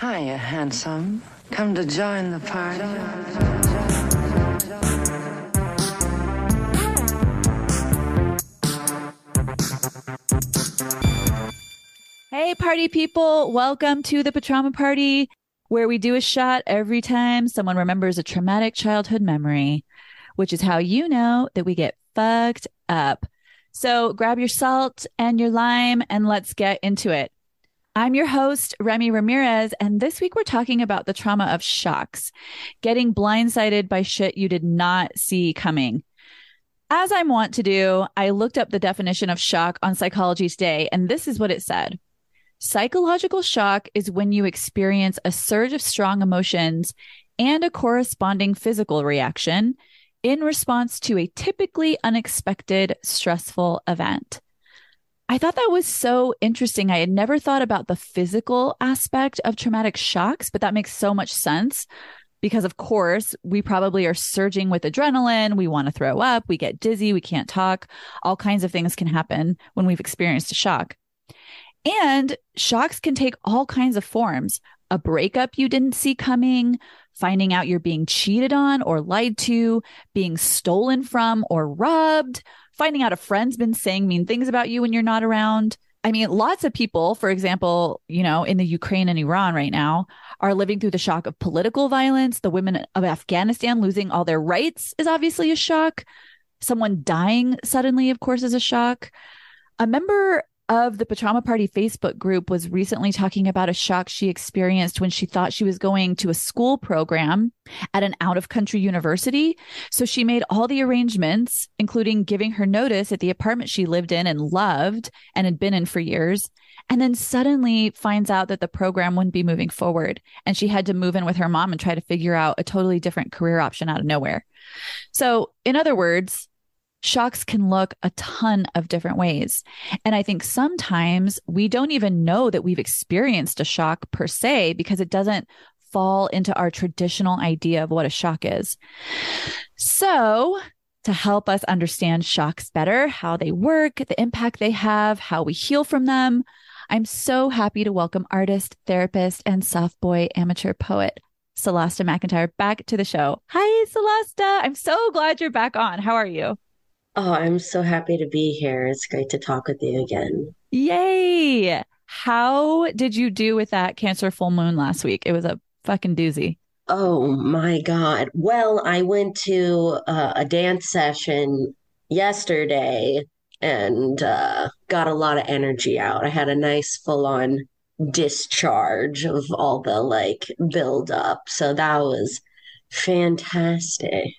Hiya, handsome. Come to join the party. Hey, party people. Welcome to the Patrauma Party, where we do a shot every time someone remembers a traumatic childhood memory, which is how you know that we get fucked up. So grab your salt and your lime and let's get into it. I'm your host, Remy Ramirez, and this week we're talking about the trauma of shocks, getting blindsided by shit you did not see coming. As I'm wont to do, I looked up the definition of shock on Psychology Today, and this is what it said. Psychological shock is when you experience a surge of strong emotions and a corresponding physical reaction in response to a typically unexpected stressful event. I thought that was so interesting. I had never thought about the physical aspect of traumatic shocks, but that makes so much sense because, of course, we probably are surging with adrenaline. We want to throw up. We get dizzy. We can't talk. All kinds of things can happen when we've experienced a shock. And shocks can take all kinds of forms a breakup you didn't see coming, finding out you're being cheated on or lied to, being stolen from or robbed finding out a friend's been saying mean things about you when you're not around. I mean, lots of people, for example, you know, in the Ukraine and Iran right now, are living through the shock of political violence. The women of Afghanistan losing all their rights is obviously a shock. Someone dying suddenly, of course, is a shock. A member of the Patrauma Party Facebook group was recently talking about a shock she experienced when she thought she was going to a school program at an out of country university. So she made all the arrangements, including giving her notice at the apartment she lived in and loved and had been in for years. And then suddenly finds out that the program wouldn't be moving forward. And she had to move in with her mom and try to figure out a totally different career option out of nowhere. So, in other words, shocks can look a ton of different ways. And I think sometimes we don't even know that we've experienced a shock per se because it doesn't fall into our traditional idea of what a shock is. So, to help us understand shocks better, how they work, the impact they have, how we heal from them, I'm so happy to welcome artist, therapist, and soft boy amateur poet Solasta McIntyre back to the show. Hi, Solasta. I'm so glad you're back on. How are you? Oh, I'm so happy to be here. It's great to talk with you again. Yay. How did you do with that Cancer full moon last week? It was a fucking doozy. Oh my God. Well, I went to uh, a dance session yesterday and uh, got a lot of energy out. I had a nice full on discharge of all the like build up. So that was fantastic.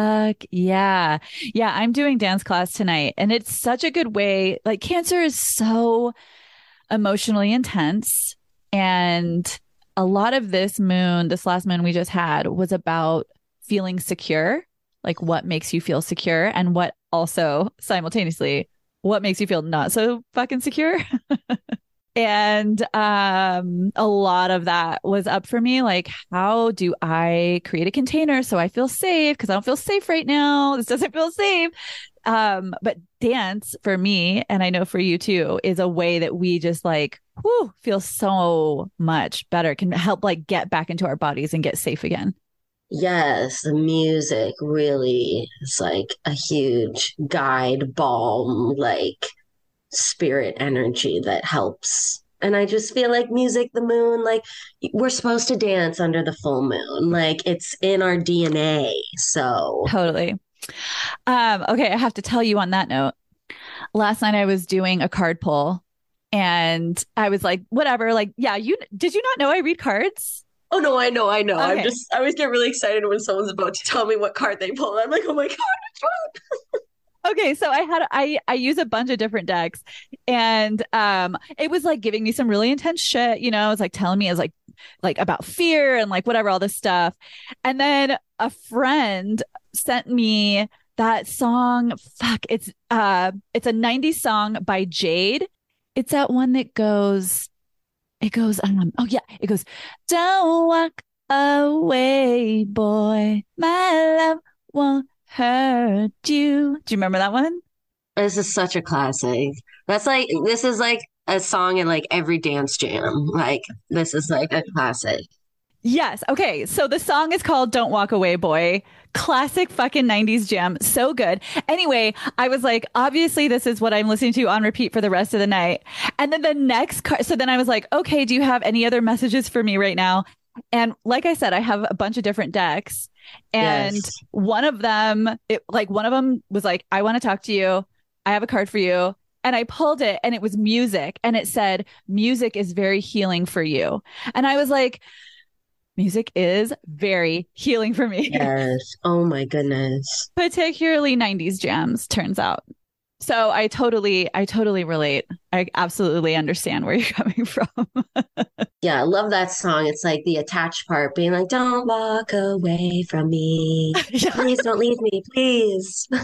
Fuck yeah. Yeah, I'm doing dance class tonight and it's such a good way. Like cancer is so emotionally intense and a lot of this moon, this last moon we just had was about feeling secure, like what makes you feel secure and what also simultaneously what makes you feel not so fucking secure. and um a lot of that was up for me like how do i create a container so i feel safe? Because i don't feel safe right now. This doesn't feel safe. Um but dance for me and i know for you too is a way that we just like whew, feel so much better. Can help like get back into our bodies and get safe again. Yes the music really is like a huge guide balm like spirit energy that helps And I just feel like music, the moon, like we're supposed to dance under the full moon. Like it's in our DNA. So Totally. Um, okay, I have to tell you on that note. Last night I was doing a card pull and I was like, whatever, like, yeah, you did you not know I read cards? Oh no, I know, I know. I'm just I always get really excited when someone's about to tell me what card they pull. I'm like, oh my God? Okay, so I had I I use a bunch of different decks and um it was like giving me some really intense shit, you know, it was like telling me it was like like about fear and like whatever all this stuff. And then a friend sent me that song fuck it's uh it's a 90s song by Jade. It's that one that goes it goes um oh yeah, it goes don't walk away boy my love won't hurt you. Do you remember that one? This is such a classic. That's like this is like a song in like every dance jam. Like this is like a classic. Yes. Okay. So the song is called Don't Walk Away Boy. Classic fucking 90s jam. So good. Anyway, I was like, obviously, this is what I'm listening to on repeat for the rest of the night. And then the next car. So then I was like, okay, do you have any other messages for me right now? And like I said, I have a bunch of different decks. And Yes. one of them, it like one of them was like, I want to talk to you. I have a card for you. And I pulled it and it was music. And it said, music is very healing for you. And I was like, music is very healing for me, Yes. Oh my goodness. particularly 90s jams, turns out. So I totally, I totally relate. I absolutely understand where you're coming from. Yeah, I love that song. It's like the attached part being like, Don't walk away from me. yeah, Please don't leave me, please.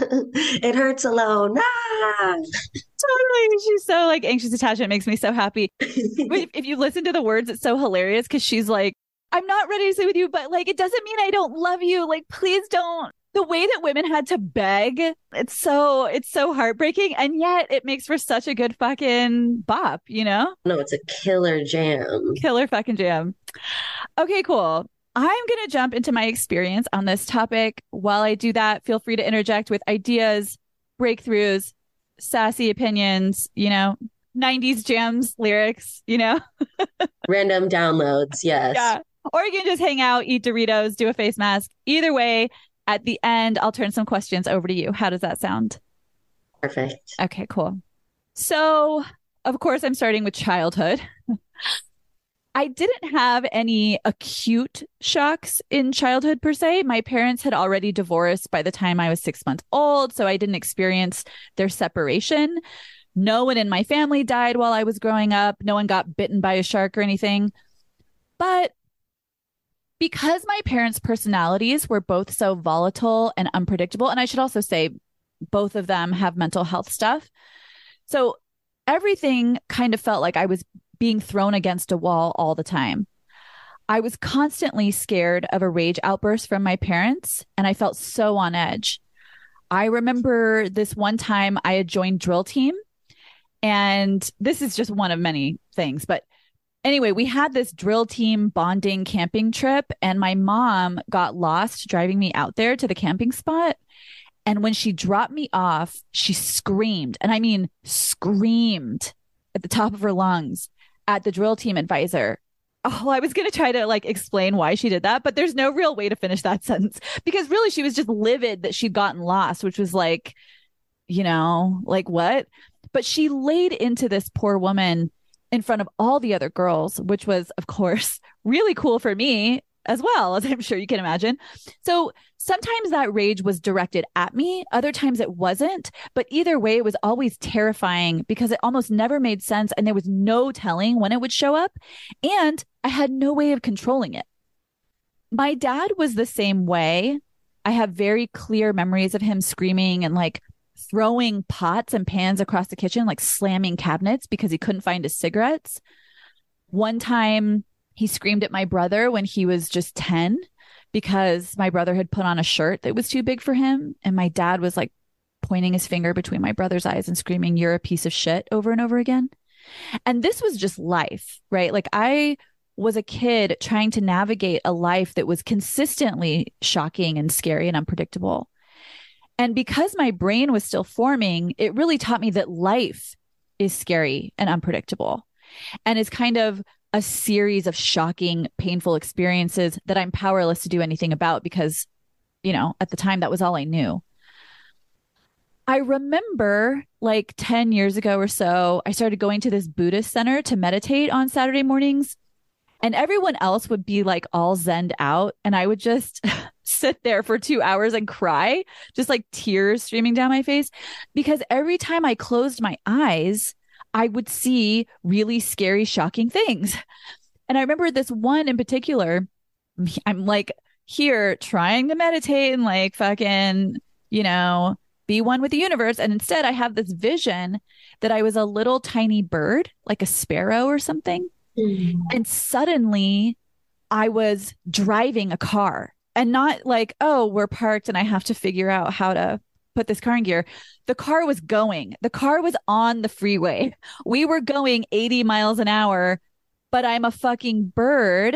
It hurts alone. Ah! totally. She's so like anxious attachment makes me so happy. If, you listen to the words, it's so hilarious because she's like, I'm not ready to stay with you, but like, it doesn't mean I don't love you. Like, please don't. The way that women had to beg, it's so, it's so heartbreaking. And yet it makes for such a good fucking bop, you know? No, it's a killer jam. Killer fucking jam. Okay, cool. I'm going to jump into my experience on this topic. While I do that, feel free to interject with ideas, breakthroughs, sassy opinions, you know, 90s jams, lyrics, you know? Random downloads, yes. Yeah. Or you can just hang out, eat Doritos, do a face mask. Either way, at the end, I'll turn some questions over to you. How does that sound? Perfect. Okay, cool. So, of course, I'm starting with childhood. I didn't have any acute shocks in childhood per se. My parents had already divorced by the time I was six months old, so I didn't experience their separation. No one in my family died while I was growing up. No one got bitten by a shark or anything. But because my parents' personalities were both so volatile and unpredictable, and I should also say both of them have mental health stuff. So everything kind of felt like I was being thrown against a wall all the time. I was constantly scared of a rage outburst from my parents, and I felt so on edge. I remember this one time I had joined drill team, and this is just one of many things, but anyway, we had this drill team bonding camping trip, and my mom got lost driving me out there to the camping spot. And when she dropped me off, she screamed, and I mean, screamed at the top of her lungs at the drill team advisor. Oh, I was going to try to like explain why she did that, but there's no real way to finish that sentence because really she was just livid that she'd gotten lost, which was like, you know, like what? But she laid into this poor woman in front of all the other girls, which was, of course, really cool for me as well, as I'm sure you can imagine. So sometimes that rage was directed at me, other times it wasn't. But either way, it was always terrifying because it almost never made sense and there was no telling when it would show up. And I had no way of controlling it. My dad was the same way. I have very clear memories of him screaming and like throwing pots and pans across the kitchen, like slamming cabinets because he couldn't find his cigarettes. One time he screamed at my brother when he was just 10 because my brother had put on a shirt that was too big for him. And my dad was like pointing his finger between my brother's eyes and screaming, You're a piece of shit over and over again. And this was just life, right? Like I was a kid trying to navigate a life that was consistently shocking and scary and unpredictable. And because my brain was still forming, it really taught me that life is scary and unpredictable. and is kind of a series of shocking, painful experiences that I'm powerless to do anything about because, you know, at the time that was all I knew. I remember like 10 years ago or so, I started going to this Buddhist center to meditate on Saturday mornings. And everyone else would be like all zened out. And I would just sit there for two hours and cry, just like tears streaming down my face. Because every time I closed my eyes, I would see really scary, shocking things. And I remember this one in particular. I'm like here trying to meditate and like fucking, you know, be one with the universe. And instead, I have this vision that I was a little tiny bird, like a sparrow or something. Mm. And suddenly I was driving a car and not like, oh, we're parked and I have to figure out how to put this car in gear. The car was going, the car was on the freeway. We were going 80 miles an hour, but I'm a fucking bird.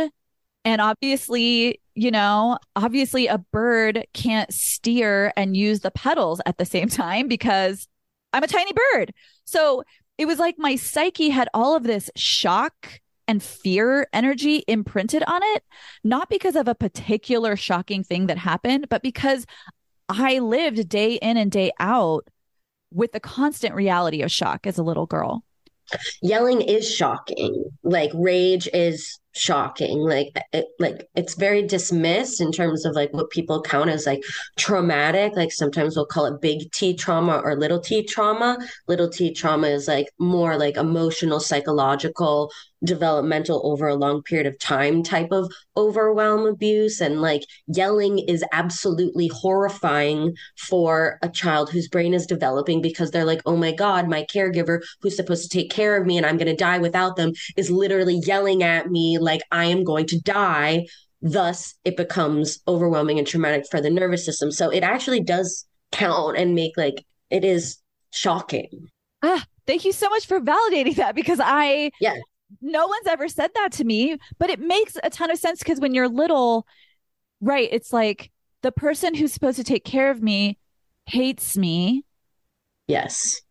And obviously, you know, obviously a bird can't steer and use the pedals at the same time because I'm a tiny bird. So it was like my psyche had all of this shock and fear energy imprinted on it, not because of a particular shocking thing that happened, but because I lived day in and day out with the constant reality of shock as a little girl. Yelling is shocking. Like rage is shocking like it, like it's very dismissed in terms of like what people count as like traumatic like sometimes we'll call it big t trauma or little t trauma little t trauma is like more like emotional psychological developmental over a long period of time type of overwhelm abuse and like yelling is absolutely horrifying for a child whose brain is developing because they're like oh my god my caregiver who's supposed to take care of me and I'm going to die without them is literally yelling at me like I am going to die. Thus, it becomes overwhelming and traumatic for the nervous system. So it actually does count and make like it is shocking. Ah, thank you so much for validating that because I yeah no one's ever said that to me, but it makes a ton of sense because when you're little, right, it's like the person who's supposed to take care of me hates me. Yes.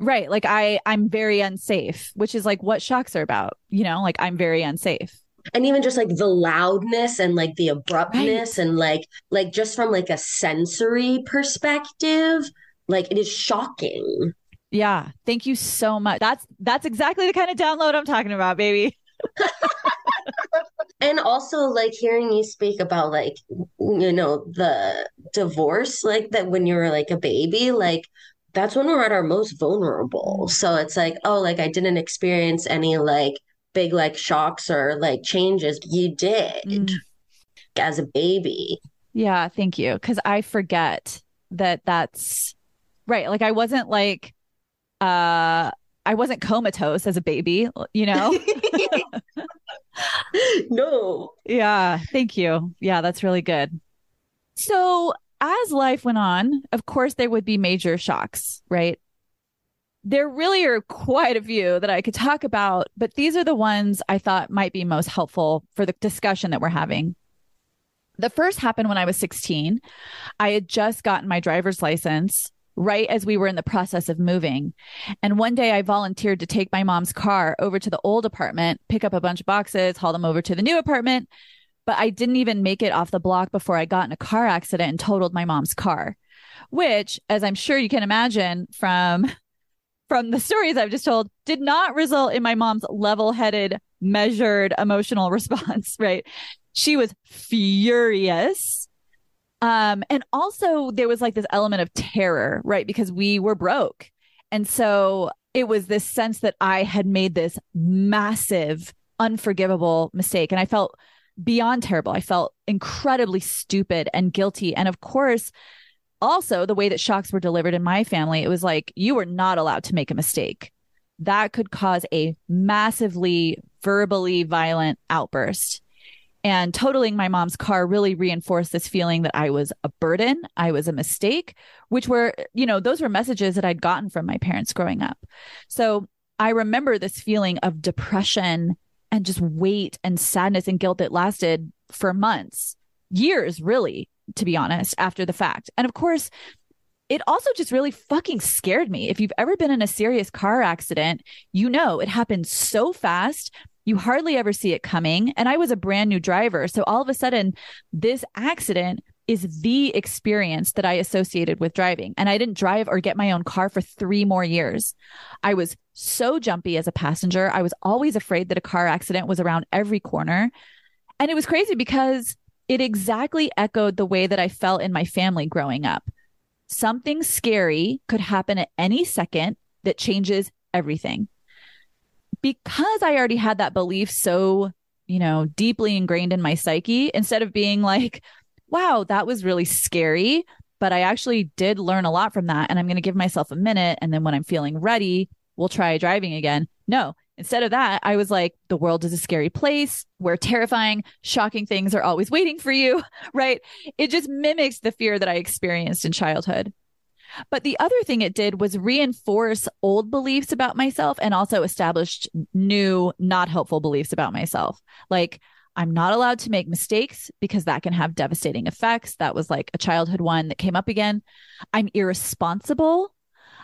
Right. Like I I'm very unsafe, which is like what shocks are about. You know, like I'm very unsafe. And even just like the loudness and like the abruptness right. and like like just from like a sensory perspective, like it is shocking. Yeah. Thank you so much. That's that's exactly the kind of download I'm talking about, baby. and also like hearing you speak about like you know the divorce like that when you were like a baby like that's when we're at our most vulnerable. So it's like, oh, like I didn't experience any like big like shocks or like changes. You did mm. as a baby. Yeah, thank you. Cause I forget that that's right. Like I wasn't like, uh, I wasn't comatose as a baby, you know? no. Yeah, thank you. Yeah, that's really good. So as life went on, of course, there would be major shocks, right? There really are quite a few that I could talk about, but these are the ones I thought might be most helpful for the discussion that we're having. The first happened when I was 16. I had just gotten my driver's license right as we were in the process of moving. And one day I volunteered to take my mom's car over to the old apartment, pick up a bunch of boxes, haul them over to the new apartment, but I didn't even make it off the block before I got in a car accident and totaled my mom's car, which, as I'm sure you can imagine from from the stories I've just told, did not result in my mom's level-headed, measured emotional response, right? She was furious. Um, and also there was like this element of terror, right? Because we were broke. And so it was this sense that I had made this massive, unforgivable mistake. And I felt beyond terrible. I felt incredibly stupid and guilty. And of course, also the way that shocks were delivered in my family, it was like you were not allowed to make a mistake. That could cause a massively verbally violent outburst. And totaling my mom's car really reinforced this feeling that I was a burden, I was a mistake, which were, you know, those were messages that I'd gotten from my parents growing up. So I remember this feeling of depression and just weight and sadness and guilt that lasted for months, years, really, to be honest, after the fact. And of course, it also just really fucking scared me. If you've ever been in a serious car accident, you know it happens so fast. You hardly ever see it coming. And I was a brand new driver. So all of a sudden, this accident is the experience that I associated with driving. And I didn't drive or get my own car for three more years. I was so jumpy as a passenger. I was always afraid that a car accident was around every corner. And it was crazy because it exactly echoed the way that I felt in my family growing up. Something scary could happen at any second that changes everything. Because I already had that belief so, you know, deeply ingrained in my psyche, instead of being like, wow, that was really scary. But I actually did learn a lot from that. And I'm going to give myself a minute. And then when I'm feeling ready, we'll try driving again. No, instead of that, I was like, the world is a scary place where terrifying, shocking things are always waiting for you, right? It just mimics the fear that I experienced in childhood. But the other thing it did was reinforce old beliefs about myself and also established new, not helpful beliefs about myself. Like, I'm not allowed to make mistakes because that can have devastating effects. That was like a childhood one that came up again. I'm irresponsible.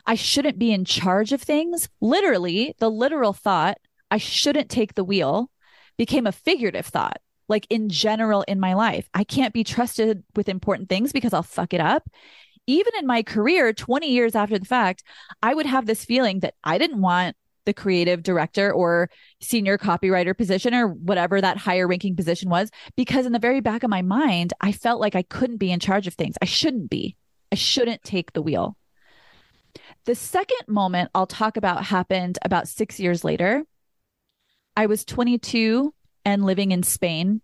I shouldn't be in charge of things. Literally, the literal thought, I shouldn't take the wheel, became a figurative thought. Like in general in my life, I can't be trusted with important things because I'll fuck it up. Even in my career, 20 years after the fact, I would have this feeling that I didn't want the creative director or senior copywriter position or whatever that higher ranking position was because in the very back of my mind I felt like I couldn't be in charge of things. I shouldn't be. I shouldn't take the wheel. The second moment I'll talk about happened about 6 years later. I was 22 and living in Spain.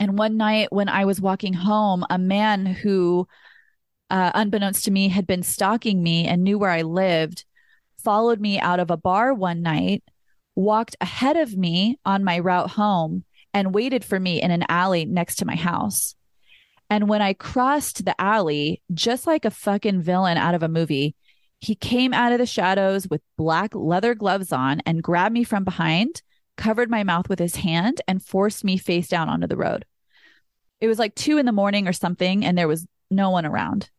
And one night when I was walking home, a man who uh, unbeknownst to me had been stalking me and knew where I lived followed me out of a bar one night, walked ahead of me on my route home, and waited for me in an alley next to my house. And when I crossed the alley, just like a fucking villain out of a movie, he came out of the shadows with black leather gloves on and grabbed me from behind, covered my mouth with his hand, and forced me face down onto the road. It was like two in the morning or something, and there was no one around.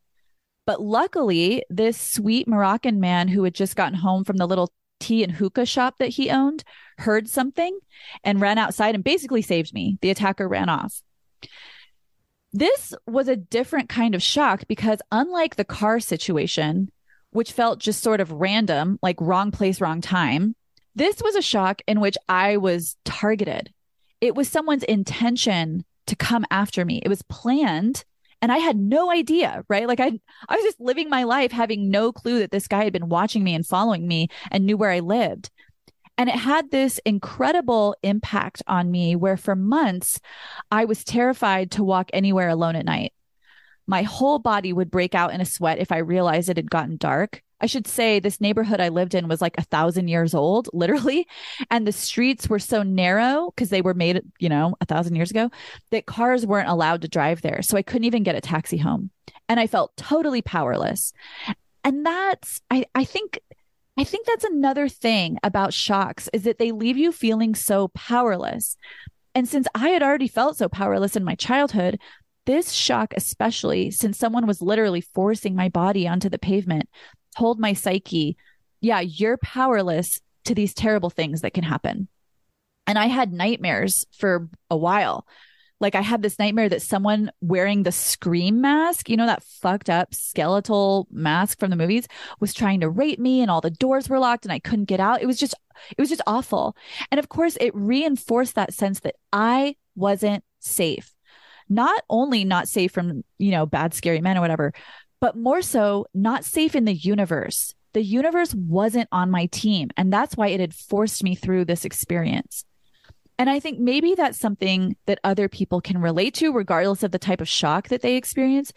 But luckily, this sweet Moroccan man who had just gotten home from the little tea and hookah shop that he owned heard something and ran outside and basically saved me. The attacker ran off. This was a different kind of shock because, unlike the car situation, which felt just sort of random, like wrong place, wrong time, this was a shock in which I was targeted. It was someone's intention to come after me. It was planned and I had no idea, right? Like I I was just living my life having no clue that this guy had been watching me and following me and knew where I lived. And it had this incredible impact on me where for months I was terrified to walk anywhere alone at night. My whole body would break out in a sweat if I realized it had gotten dark. I should say this neighborhood I lived in was like a thousand years old, literally. And the streets were so narrow because they were made, you know, a thousand years ago that cars weren't allowed to drive there. So I couldn't even get a taxi home. And I felt totally powerless. And that's, I, I think, I think that's another thing about shocks is that they leave you feeling so powerless. And since I had already felt so powerless in my childhood, this shock, especially since someone was literally forcing my body onto the pavement, told my psyche, yeah, you're powerless to these terrible things that can happen. And I had nightmares for a while. Like I had this nightmare that someone wearing the scream mask, you know, that fucked up skeletal mask from the movies was trying to rape me and all the doors were locked and I couldn't get out. It was just, it was just awful. And of course, it reinforced that sense that I wasn't safe. Not only not safe from, you know, bad, scary men or whatever, but more so, not safe in the universe. The universe wasn't on my team. And that's why it had forced me through this experience. And I think maybe that's something that other people can relate to, regardless of the type of shock that they experience.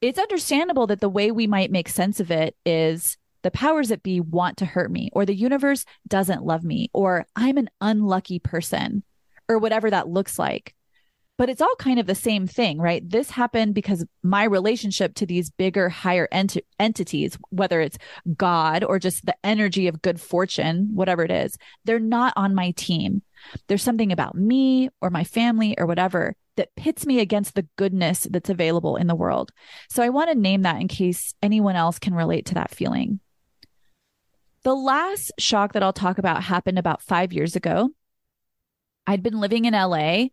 It's understandable that the way we might make sense of it is the powers that be want to hurt me, or the universe doesn't love me, or I'm an unlucky person, or whatever that looks like but it's all kind of the same thing, right? This happened because my relationship to these bigger, higher ent- entities, whether it's God or just the energy of good fortune, whatever it is, they're not on my team. There's something about me or my family or whatever that pits me against the goodness that's available in the world. So I want to name that in case anyone else can relate to that feeling. The last shock that I'll talk about happened about five years ago. I'd been living in LA,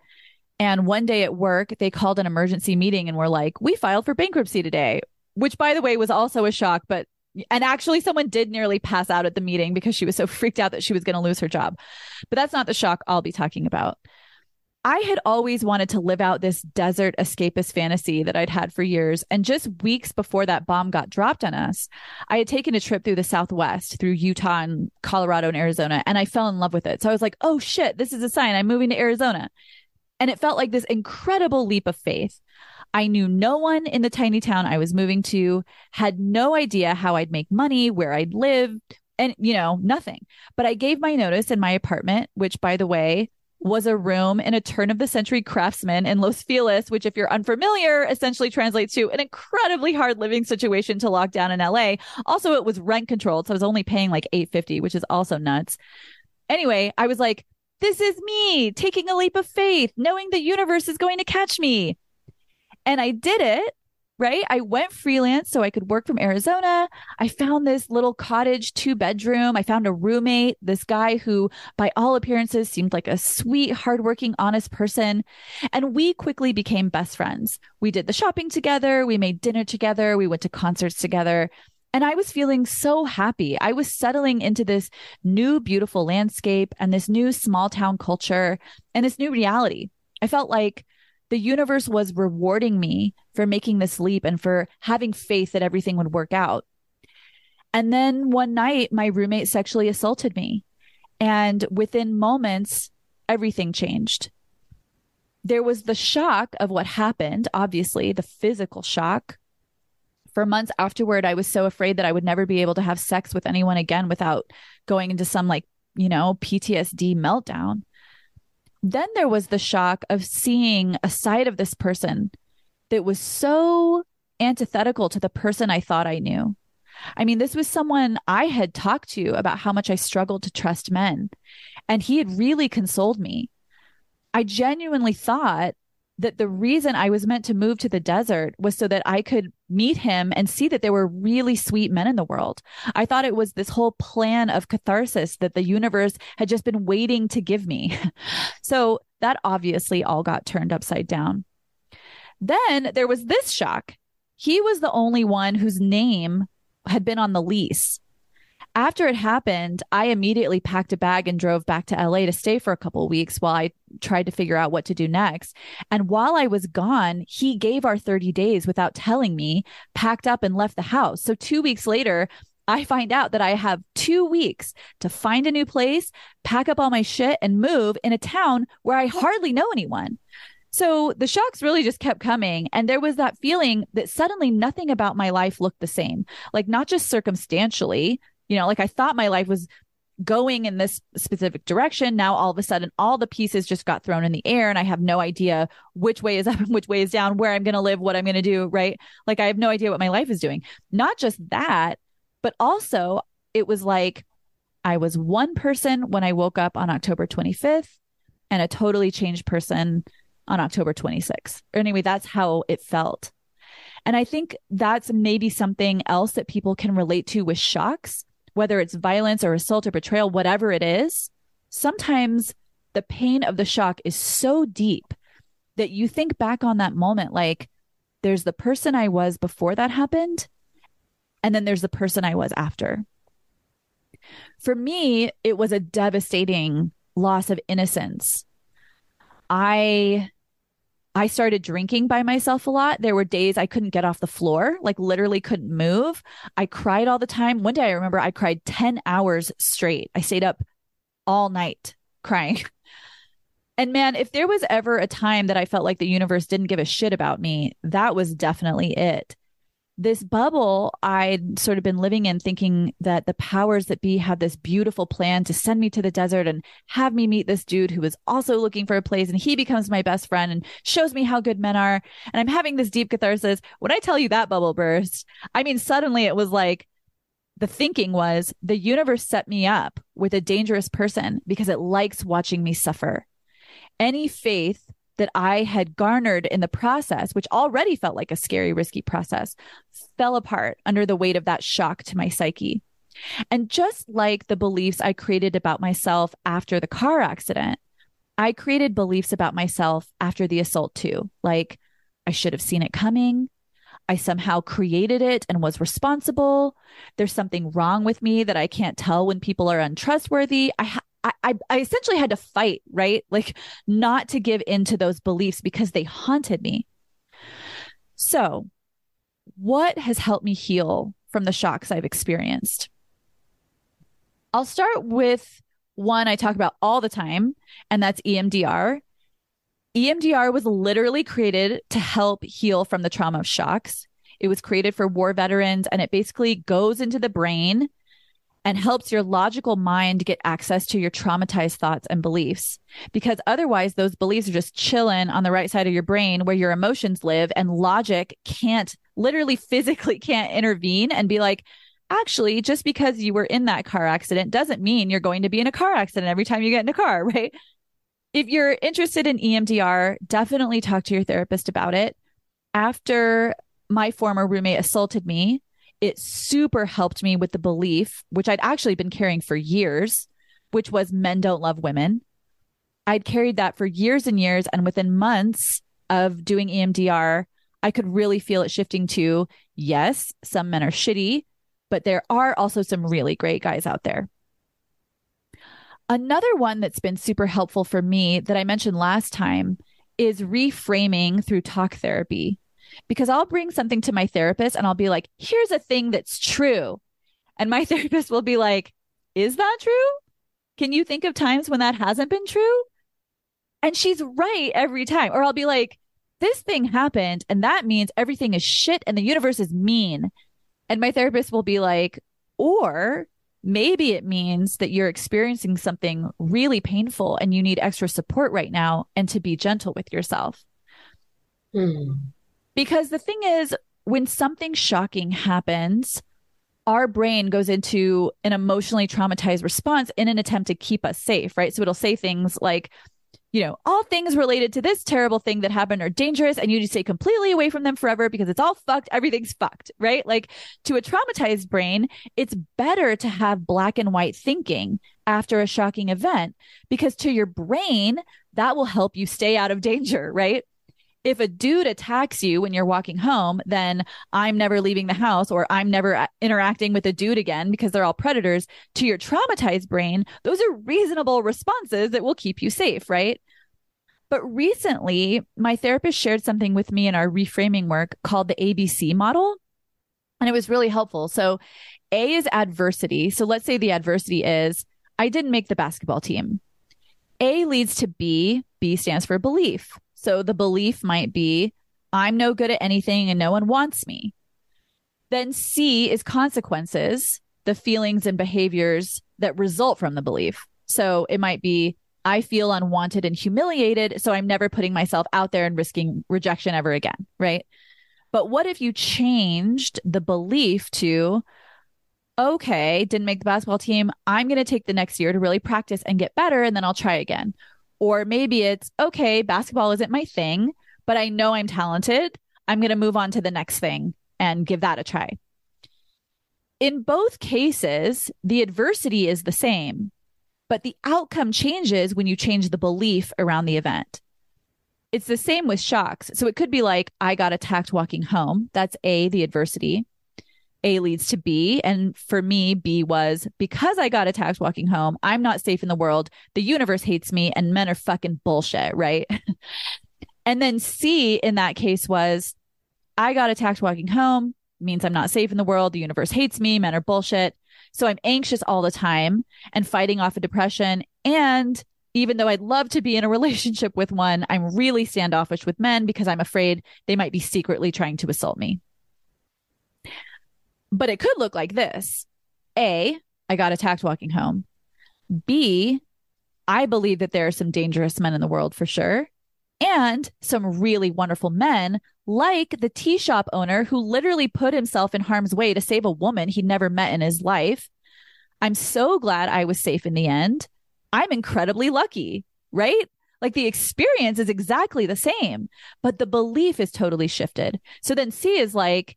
and one day at work, they called an emergency meeting and were like, We filed for bankruptcy today, which, by the way, was also a shock. But, and actually, someone did nearly pass out at the meeting because she was so freaked out that she was going to lose her job. But that's not the shock I'll be talking about. I had always wanted to live out this desert escapist fantasy that I'd had for years. And just weeks before that bomb got dropped on us, I had taken a trip through the Southwest, through Utah and Colorado and Arizona, and I fell in love with it. So I was like, oh shit, this is a sign I'm moving to Arizona. And it felt like this incredible leap of faith. I knew no one in the tiny town I was moving to, had no idea how I'd make money, where I'd live, and, you know, nothing. But I gave my notice in my apartment, which, by the way, was a room in a turn of the century craftsman in Los Feliz, which, if you're unfamiliar, essentially translates to an incredibly hard living situation to lock down in LA. Also, it was rent controlled. So I was only paying like 850, which is also nuts. Anyway, I was like, this is me taking a leap of faith, knowing the universe is going to catch me. And I did it right? I went freelance so I could work from Arizona. I found this little cottage, two bedroom. I found a roommate, this guy who, by all appearances, seemed like a sweet, hardworking, honest person. And we quickly became best friends. We did the shopping together. We made dinner together. We went to concerts together. And I was feeling so happy. I was settling into this new, beautiful landscape and this new small town culture and this new reality. I felt like the universe was rewarding me for making this leap and for having faith that everything would work out. And then one night, my roommate sexually assaulted me. And within moments, everything changed. There was the shock of what happened, obviously, the physical shock. For months afterward, I was so afraid that I would never be able to have sex with anyone again without going into some, like, you know, PTSD meltdown then there was the shock of seeing a side of this person that was so antithetical to the person I thought I knew. I mean, this was someone I had talked to about how much I struggled to trust men, and he had really consoled me. I genuinely thought that the reason I was meant to move to the desert was so that I could meet him and see that there were really sweet men in the world. I thought it was this whole plan of catharsis that the universe had just been waiting to give me. so that obviously all got turned upside down. Then there was this shock. He was the only one whose name had been on the lease after it happened, I immediately packed a bag and drove back to LA to stay for a couple weeks while I tried to figure out what to do next. And while I was gone, he gave our 30 days without telling me, packed up and left the house. So 2 weeks later, I find out that I have 2 weeks to find a new place, pack up all my shit and move in a town where I hardly know anyone. So the shocks really just kept coming. And there was that feeling that suddenly nothing about my life looked the same. Like, not just circumstantially, you know, like I thought my life was going in this specific direction. Now all of a sudden, all the pieces just got thrown in the air, and I have no idea which way is up and which way is down, where I'm going to live, what I'm going to do. Right. Like I have no idea what my life is doing. Not just that, but also it was like I was one person when I woke up on October 25th and a totally changed person on October 26th. Anyway, that's how it felt. And I think that's maybe something else that people can relate to with shocks whether it's violence or assault or betrayal, whatever it is, sometimes the pain of the shock is so deep that you think back on that moment like, there's the person I was before that happened, and then there's the person I was after. For me, it was a devastating loss of innocence. I I started drinking by myself a lot. There were days I couldn't get off the floor, like literally couldn't move. I cried all the time. One day I remember I cried 10 hours straight. I stayed up all night crying. And man, if there was ever a time that I felt like the universe didn't give a shit about me, that was definitely it this bubble I'd sort of been living in, thinking that the powers that be had this beautiful plan to send me to the desert and have me meet this dude who was also looking for a place. And he becomes my best friend and shows me how good men are. And I'm having this deep catharsis. When I tell you that bubble burst, I mean, suddenly it was like, the thinking was the universe set me up with a dangerous person because it likes watching me suffer. Any faith that I had garnered in the process, which already felt like a scary, risky process, fell apart under the weight of that shock to my psyche. And just like the beliefs I created about myself after the car accident, I created beliefs about myself after the assault too. Like, I should have seen it coming. I somehow created it and was responsible. There's something wrong with me that I can't tell when people are untrustworthy. I, ha- I, I essentially had to fight, right? Like, not to give in to those beliefs because they haunted me. So, what has helped me heal from the shocks I've experienced? I'll start with one I talk about all the time, and that's EMDR. EMDR was literally created to help heal from the trauma of shocks. It was created for war veterans, and it basically goes into the brain and helps your logical mind get access to your traumatized thoughts and beliefs. Because otherwise, those beliefs are just chilling on the right side of your brain where your emotions live, and logic can't literally physically can't intervene and be like, actually, just because you were in that car accident doesn't mean you're going to be in a car accident every time you get in a car, right? If you're interested in EMDR, definitely talk to your therapist about it. After my former roommate assaulted me, it super helped me with the belief, which I'd actually been carrying for years, which was men don't love women. I'd carried that for years and years. And within months of doing EMDR, I could really feel it shifting to yes, some men are shitty, but there are also some really great guys out there. Another one that's been super helpful for me that I mentioned last time is reframing through talk therapy. Because I'll bring something to my therapist and I'll be like, here's a thing that's true. And my therapist will be like, is that true? Can you think of times when that hasn't been true? And she's right every time. Or I'll be like, this thing happened and that means everything is shit and the universe is mean. And my therapist will be like, or maybe it means that you're experiencing something really painful and you need extra support right now and to be gentle with yourself. Hmm. Because the thing is, when something shocking happens, our brain goes into an emotionally traumatized response in an attempt to keep us safe, right? So it'll say things like, you know, all things related to this terrible thing that happened are dangerous and you need to stay completely away from them forever because it's all fucked. Everything's fucked, right? Like to a traumatized brain, it's better to have black and white thinking after a shocking event because to your brain, that will help you stay out of danger, right? If a dude attacks you when you're walking home, then I'm never leaving the house or I'm never uh, interacting with a dude again because they're all predators. To your traumatized brain, those are reasonable responses that will keep you safe, right? But recently, my therapist shared something with me in our reframing work called the ABC model. And it was really helpful. So, A is adversity. So, let's say the adversity is I didn't make the basketball team. A leads to B. B stands for belief. So the belief might be, I'm no good at anything and no one wants me. Then C is consequences, the feelings and behaviors that result from the belief. So it might be, I feel unwanted and humiliated, so I'm never putting myself out there and risking rejection ever again, right? But what if you changed the belief to, okay, didn't make the basketball team. I'm going to take the next year to really practice and get better, and then I'll try again. Or maybe it's okay, basketball isn't my thing, but I know I'm talented. I'm going to move on to the next thing and give that a try. In both cases, the adversity is the same, but the outcome changes when you change the belief around the event. It's the same with shocks. So it could be like, I got attacked walking home. That's A, the adversity. A leads to B. And for me, B was because I got attacked walking home, I'm not safe in the world. The universe hates me and men are fucking bullshit, right? and then C in that case was I got attacked walking home, means I'm not safe in the world. The universe hates me. Men are bullshit. So I'm anxious all the time and fighting off a depression. And even though I'd love to be in a relationship with one, I'm really standoffish with men because I'm afraid they might be secretly trying to assault me. But it could look like this A, I got attacked walking home. B, I believe that there are some dangerous men in the world for sure. And some really wonderful men, like the tea shop owner who literally put himself in harm's way to save a woman he'd never met in his life. I'm so glad I was safe in the end. I'm incredibly lucky, right? Like the experience is exactly the same, but the belief is totally shifted. So then C is like,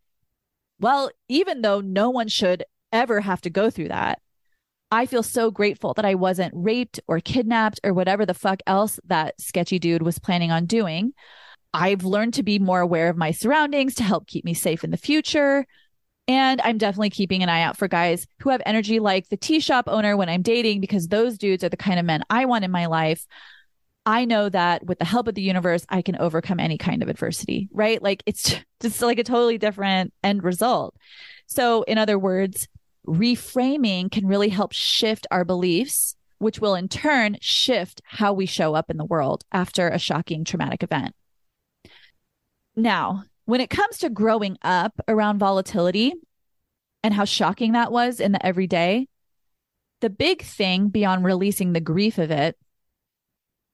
well, even though no one should ever have to go through that, I feel so grateful that I wasn't raped or kidnapped or whatever the fuck else that sketchy dude was planning on doing. I've learned to be more aware of my surroundings to help keep me safe in the future. And I'm definitely keeping an eye out for guys who have energy like the tea shop owner when I'm dating, because those dudes are the kind of men I want in my life. I know that with the help of the universe, I can overcome any kind of adversity, right? Like it's just like a totally different end result. So, in other words, reframing can really help shift our beliefs, which will in turn shift how we show up in the world after a shocking traumatic event. Now, when it comes to growing up around volatility and how shocking that was in the everyday, the big thing beyond releasing the grief of it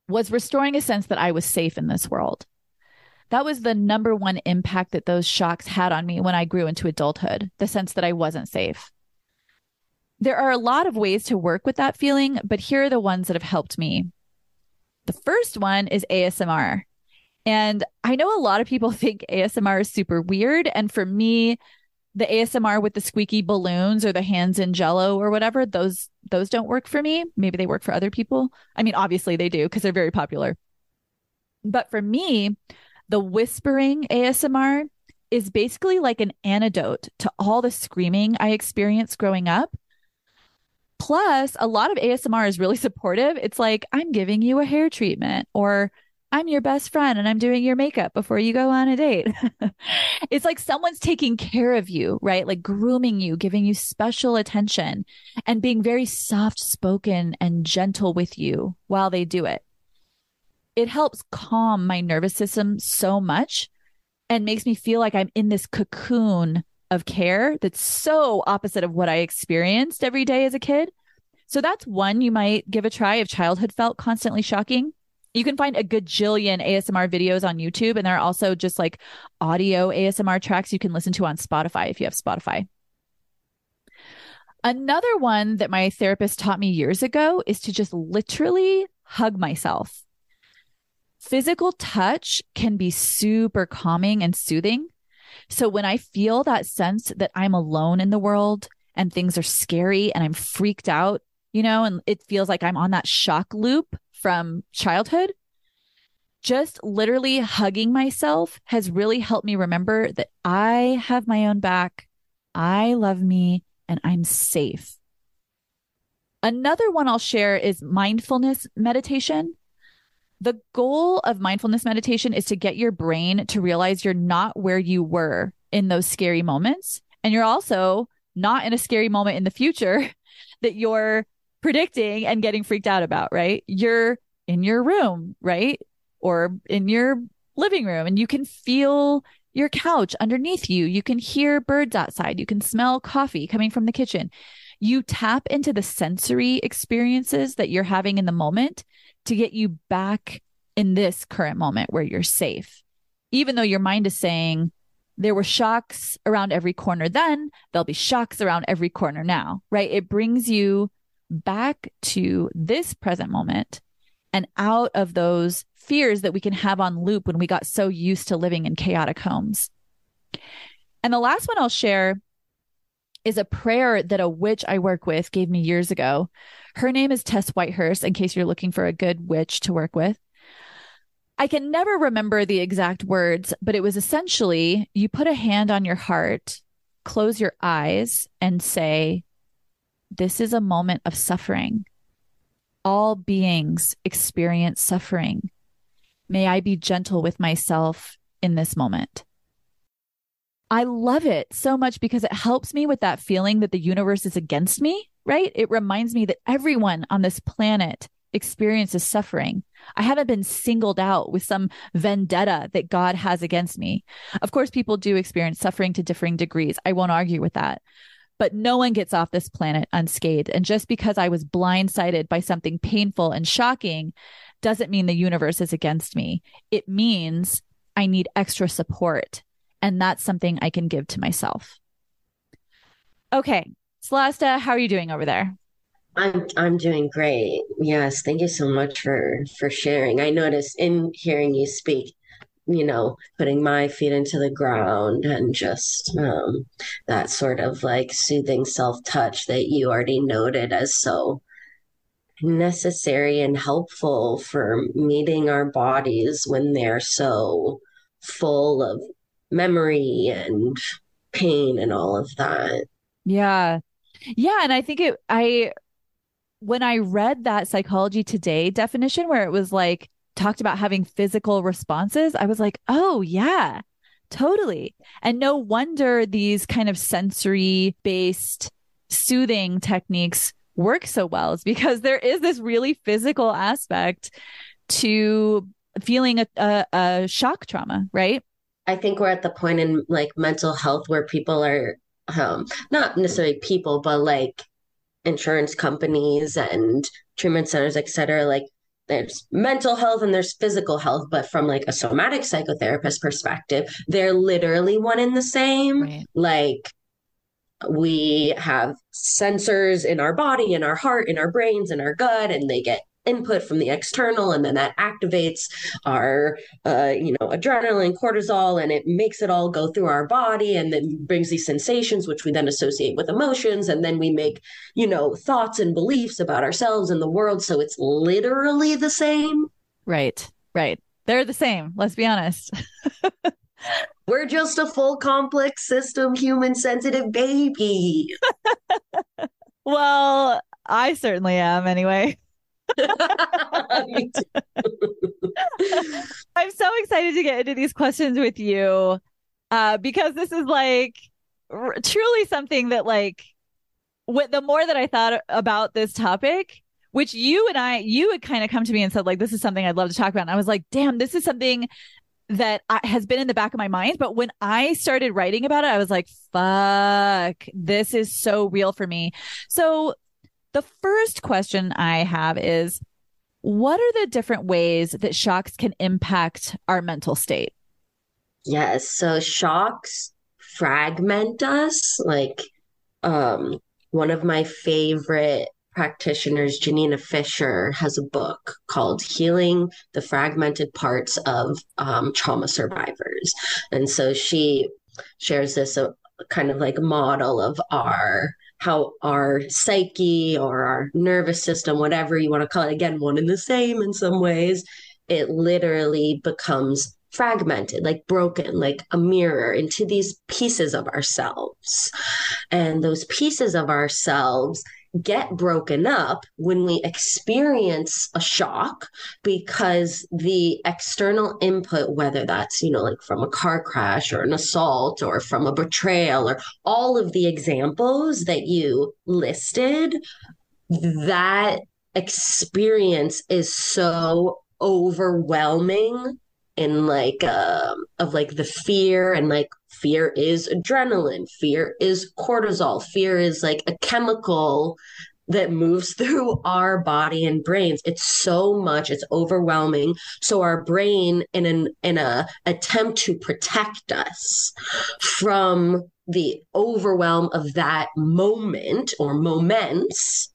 was restoring a sense that I was safe in this world. That was the number one impact that those shocks had on me when I grew into adulthood the sense that I wasn't safe. There are a lot of ways to work with that feeling, but here are the ones that have helped me. The first one is ASMR. And I know a lot of people think ASMR is super weird. And for me, the ASMR with the squeaky balloons or the hands in jello or whatever, those those don't work for me. Maybe they work for other people. I mean, obviously they do because they're very popular. But for me, the whispering ASMR is basically like an antidote to all the screaming I experienced growing up Plus, a lot of ASMR is really supportive. It's like, I'm giving you a hair treatment, or I'm your best friend and I'm doing your makeup before you go on a date. it's like someone's taking care of you, right? Like grooming you, giving you special attention, and being very soft spoken and gentle with you while they do it. It helps calm my nervous system so much and makes me feel like I'm in this cocoon of care that's so opposite of what I experienced every day as a kid. So that's one you might give a try if childhood felt constantly shocking. You can find a gajillion ASMR videos on YouTube, and there are also just like audio ASMR tracks you can listen to on Spotify if you have Spotify. Another one that my therapist taught me years ago is to just literally hug myself. Physical touch can be super calming and soothing. So when I feel that sense that I'm alone in the world and things are scary and I'm freaked out, you know, and it feels like I'm on that shock loop from childhood, just literally hugging myself has really helped me remember that I have my own back. I love me and I'm safe. Another one I'll share is mindfulness meditation. The goal of mindfulness meditation is to get your brain to realize you're not where you were in those scary moments. And you're also not in a scary moment in the future that you're predicting and getting freaked out about, right? You're in your room, right? Or in your living room and you can feel your couch underneath you. You can hear birds outside. You can smell coffee coming from the kitchen. You tap into the sensory experiences that you're having in the moment to get you back in this current moment where you're safe. Even though your mind is saying, there were shocks around every corner then, there'll be shocks around every corner now, right? It brings you back to this present moment and out of those fears that we can have on loop when we got so used to living in chaotic homes. And the last one I'll share is a prayer that a witch I work with gave me years ago. Her name is Tess Whitehurst, in case you're looking for a good witch to work with. I can never remember the exact words, but it was essentially you put a hand on your heart, close your eyes, and say, This is a moment of suffering. All beings experience suffering. May I be gentle with myself in this moment. I love it so much because it helps me with that feeling that the universe is against me right? It reminds me that everyone on this planet experiences suffering. I haven't been singled out with some vendetta that God has against me. Of course, people do experience suffering to differing degrees. I won't argue with that. But no one gets off this planet unscathed. And just because I was blindsided by something painful and shocking doesn't mean the universe is against me. It means I need extra support. And that's something I can give to myself. Okay, Solasta, how are you doing over there? I'm I'm doing great. Yes, thank you so much for for sharing. I noticed in hearing you speak, you know, putting my feet into the ground and just um, that sort of like soothing self-touch that you already noted as so necessary and helpful for meeting our bodies when they're so full of memory and pain and all of that. Yeah. Yeah. And I think it, I, when I read that Psychology Today definition where it was like, talked about having physical responses, I was like, oh, yeah, totally. And no wonder these kind of sensory based soothing techniques work so well is because there is this really physical aspect to feeling a, a, a shock trauma, right? I think we're at the point in like mental health where people are um, not necessarily people, but like insurance companies and treatment centers, et cetera, like there's mental health and there's physical health, but from like a somatic psychotherapist perspective, they're literally one and the same. Right. Like we have sensors in our body, in our heart, in our brains, in our gut, and they get input from the external and then that activates our uh, you know adrenaline cortisol and it makes it all go through our body and then brings these sensations which we then associate with emotions and then we make you know thoughts and beliefs about ourselves and the world so it's literally the same right right they're the same let's be honest We're just a full complex system, human sensitive baby. well, I certainly am anyway. I'm so excited to get into these questions with you uh, because this is like r- truly something that, like, w- the more that I thought about this topic, which you and I, you had kind of come to me and said, like, this is something I'd love to talk about. And I was like, damn, this is something that I, has been in the back of my mind. But when I started writing about it, I was like, fuck, this is so real for me. So the first question I have is what are the different ways that shocks can impact our mental state? Yes. So shocks fragment us. Like, um, one of my favorite practitioners, Janina Fisher, has a book called Healing the Fragmented Parts of um, Trauma Survivors. And so she shares this uh, kind of like model of our how our psyche or our nervous system, whatever you want to call it, again, one and the same in some ways, it literally becomes fragmented, like broken, like a mirror into these pieces of ourselves. And those pieces of ourselves get broken up when we experience a shock because the external input whether that's you know like from a car crash or an assault or from a betrayal or all of the examples that you listed that experience is so overwhelming and like um of like the fear and like fear is adrenaline fear is cortisol fear is like a chemical that moves through our body and brains. It's so much it's overwhelming. So our brain in an in a attempt to protect us from the overwhelm of that moment or moments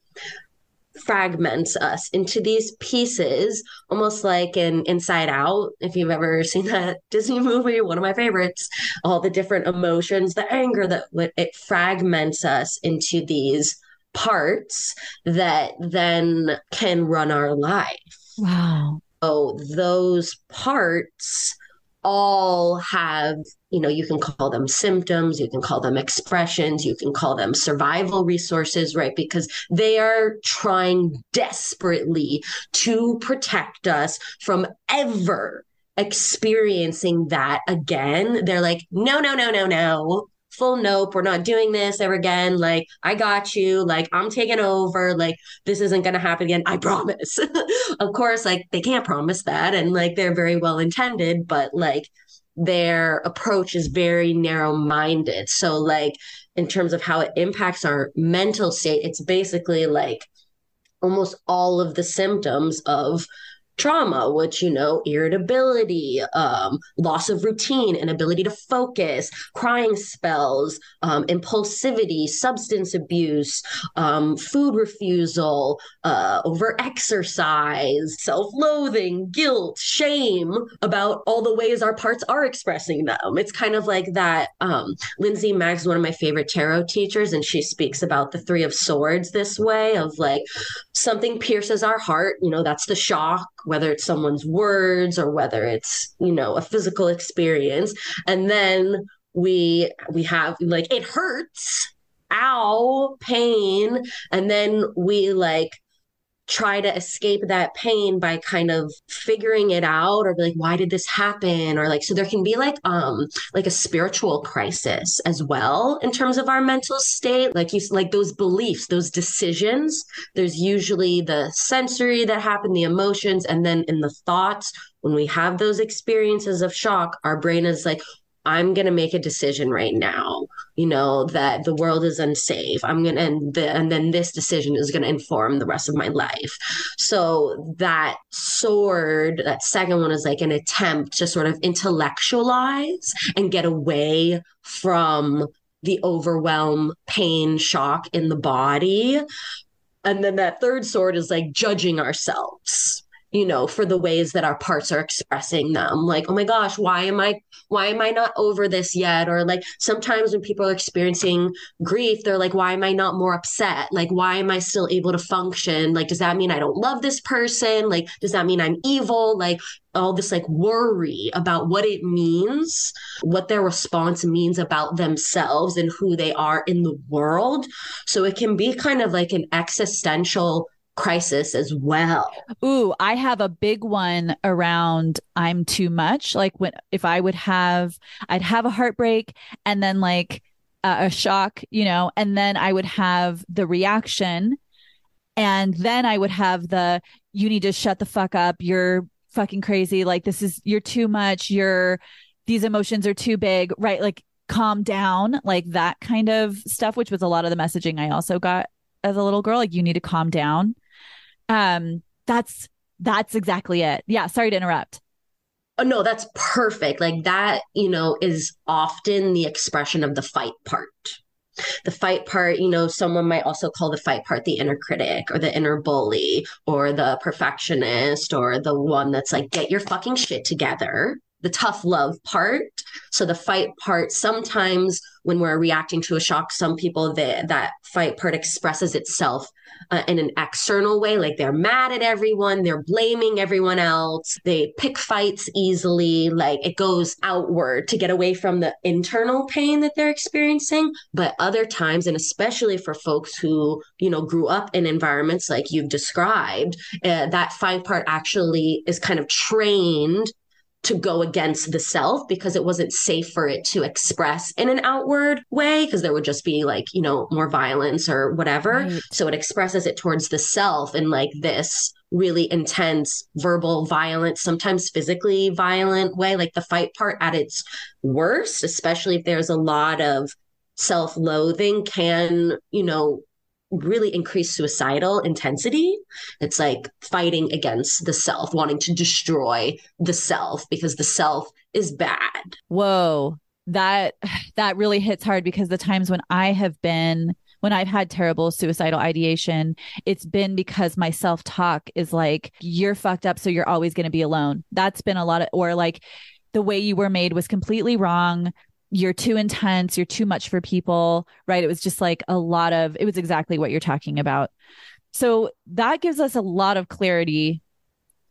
fragments us into these pieces, almost like in Inside Out. If you've ever seen that Disney movie, one of my favorites, all the different emotions, the anger that it fragments us into these parts that then can run our life. Wow. So those parts all have, you know, you can call them symptoms, you can call them expressions, you can call them survival resources, right? Because they are trying desperately to protect us from ever experiencing that again. They're like, no, no, no, no, no. Full nope, we're not doing this ever again. Like, I got you. Like, I'm taking over. Like, this isn't going to happen again. I promise. of course, like, they can't promise that. And like, they're very well intended, but like, their approach is very narrow minded. So, like, in terms of how it impacts our mental state, it's basically like almost all of the symptoms of trauma, which, you know, irritability, um, loss of routine, inability to focus, crying spells, um, impulsivity, substance abuse, um, food refusal, uh, over exercise, self loathing, guilt, shame about all the ways our parts are expressing them. It's kind of like that. Um, Lindsay Mack, one of my favorite tarot teachers, and she speaks about the Three of Swords this way of like something pierces our heart, you know, that's the shock whether it's someone's words or whether it's you know a physical experience. And then we we have like it hurts. Ow pain. And then we like try to escape that pain by kind of figuring it out or like why did this happen? Or like so there can be like um like a spiritual crisis as well in terms of our mental state. Like you like those beliefs those decisions there's usually the sensory that happen the emotions and then in the thoughts when we have those experiences of shock our brain is like I'm going to make a decision right now, you know, that the world is unsafe. I'm going to, and, the, and then this decision is going to inform the rest of my life. So that sword, that second one is like an attempt to sort of intellectualize and get away from the overwhelm, pain, shock in the body. And then that third sword is like judging ourselves you know for the ways that our parts are expressing them. Like oh my gosh why am i why am i not over this yet? Or like sometimes when people are experiencing grief they're like why am i not more upset? Like why am i still able to function? Like does that mean i don't love this person? Like does that mean i'm evil? Like all this like worry about what it means, what their response means about themselves and who they are in the world. So it can be kind of like an existential crisis as well. Ooh, I have a big one around I'm too much. Like when if I would have I'd have a heartbreak and then like uh, a shock, you know, and then I would have the reaction and then I would have the you need to shut the fuck up. You're fucking crazy. Like this is you're too much. You're these emotions are too big, right? Like calm down, like that kind of stuff, which was a lot of the messaging I also got as a little girl. Like you need to calm down um, that's that's exactly it. Yeah, sorry to interrupt. Oh, no, that's perfect. Like that, you know, is often the expression of the fight part. The fight part, you know, someone might also call the fight part the inner critic or the inner bully or the perfectionist or the one that's like, get your fucking shit together the tough love part. So the fight part, sometimes when we're reacting to a shock, some people that that fight part expresses itself uh, in an external way, like they're mad at everyone, they're blaming everyone else, they pick fights easily, like it goes outward to get away from the internal pain that they're experiencing. But other times, and especially for folks who you know grew up in environments like you've described, uh, that fight part actually is kind of trained to go against the self because it wasn't safe for it to express in an outward way because there would just be like you know more violence or whatever right. so it expresses it towards the self in like this really intense verbal violent sometimes physically violent way like the fight part at its worst especially if there's a lot of self-loathing can you know really increased suicidal intensity. It's like fighting against the self, wanting to destroy the self because the self is bad. Whoa. That that really hits hard because the times when I have been when I've had terrible suicidal ideation, it's been because my self talk is like, you're fucked up, so you're always going to be alone. That's been a lot of, or like, the way you were made was completely wrong you're too intense, you're too much for people, right? It was just like a lot of, it was exactly what you're talking about. So that gives us a lot of clarity.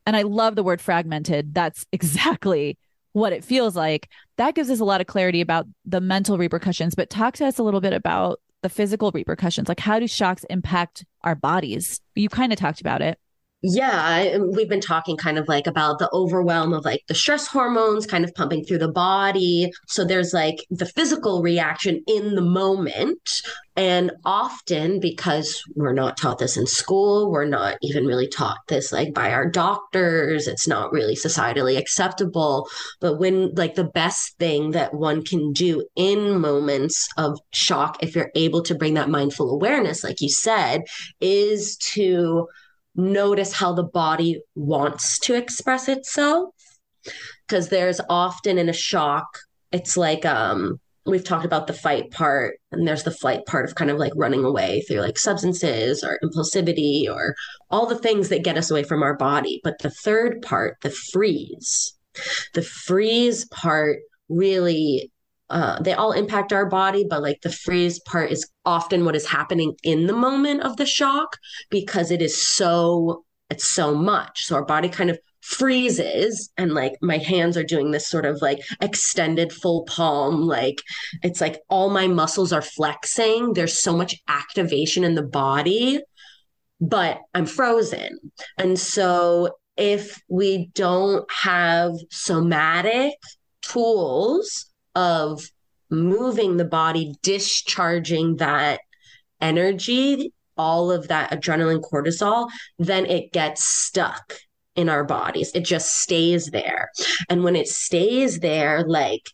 And I love the word fragmented. That's exactly what it feels like. That gives us a lot of clarity about the mental repercussions. But talk to us a little bit about the physical repercussions. Like, how do shocks impact our bodies? You kind of talked about it. Yeah, um, we've been talking kind of like about the overwhelm of like the stress hormones kind of pumping through the body. So there's like the physical reaction in the moment. And often, because we're not taught this in school, we're not even really taught this like by our doctors, it's not really societally acceptable. But when like the best thing that one can do in moments of shock, if you're able to bring that mindful awareness, like you said, is to notice how the body wants to express itself. Because there's often in a shock it's like um we've talked about the fight part and there's the flight part of kind of like running away through like substances or impulsivity or all the things that get us away from our body. But the third part the freeze the freeze part really uh, they all impact our body, but like the freeze part is often what is happening in the moment of the shock because it is so it's so much. So our body kind of freezes and like my hands are doing this sort of like extended full palm like it's like all my muscles are flexing there's so much activation in the body but i'm frozen and so if we don't have somatic tools of moving the body, discharging that energy, all of that adrenaline, cortisol, then it gets stuck in our bodies. It just stays there. And when it stays there, like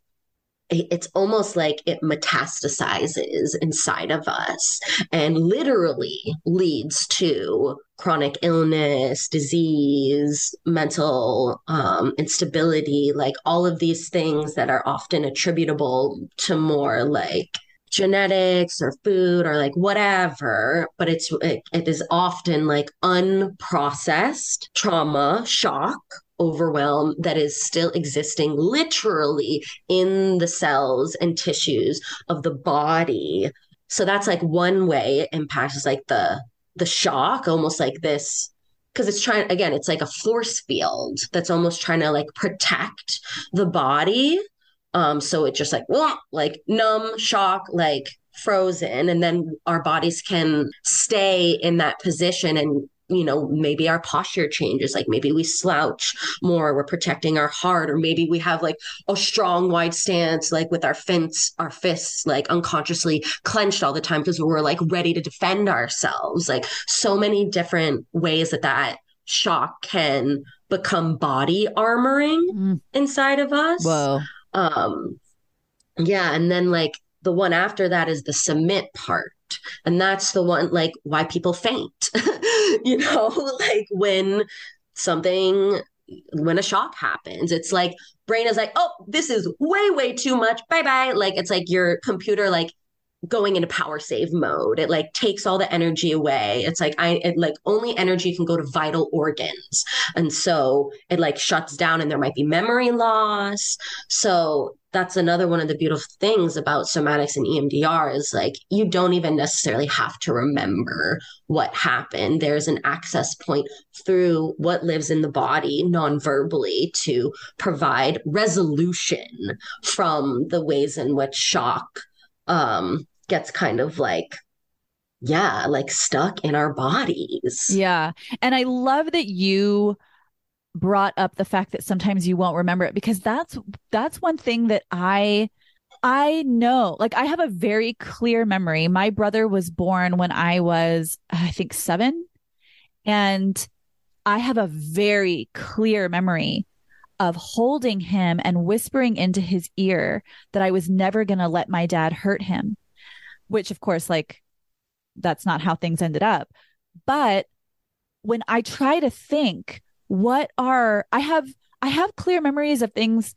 it's almost like it metastasizes inside of us and literally leads to chronic illness, disease, mental um, instability, like all of these things that are often attributable to more like genetics or food or like whatever but it's it, it is often like unprocessed trauma shock overwhelm that is still existing literally in the cells and tissues of the body. So that's like one way it impacts like the the shock almost like this because it's trying again it's like a force field that's almost trying to like protect the body. Um so it just like like numb shock like frozen. And then our bodies can stay in that position and you know, maybe our posture changes. Like maybe we slouch more, we're protecting our heart, or maybe we have like a strong, wide stance, like with our fists, our fists like unconsciously clenched all the time because we're like ready to defend ourselves. Like so many different ways that that shock can become body armoring mm. inside of us. Whoa. Um, yeah. And then like the one after that is the submit part and that's the one like why people faint you know like when something when a shock happens it's like brain is like oh this is way way too much. Bye bye like it's like your computer like going into power save mode. It like takes all the energy away. It's like i it like only energy can go to vital organs. And so it like shuts down and there might be memory loss. So that's another one of the beautiful things about somatics and EMDR is like you don't even necessarily have to remember what happened. There's an access point through what lives in the body non-verbally to provide resolution from the ways in which shock um, gets kind of like yeah, like stuck in our bodies. Yeah. And I love that you brought up the fact that sometimes you won't remember it because that's that's one thing that I I know like I have a very clear memory. My brother was born when I was I think 7 and I have a very clear memory of holding him and whispering into his ear that I was never going to let my dad hurt him. Which of course like that's not how things ended up. But when I try to think what are I have I have clear memories of things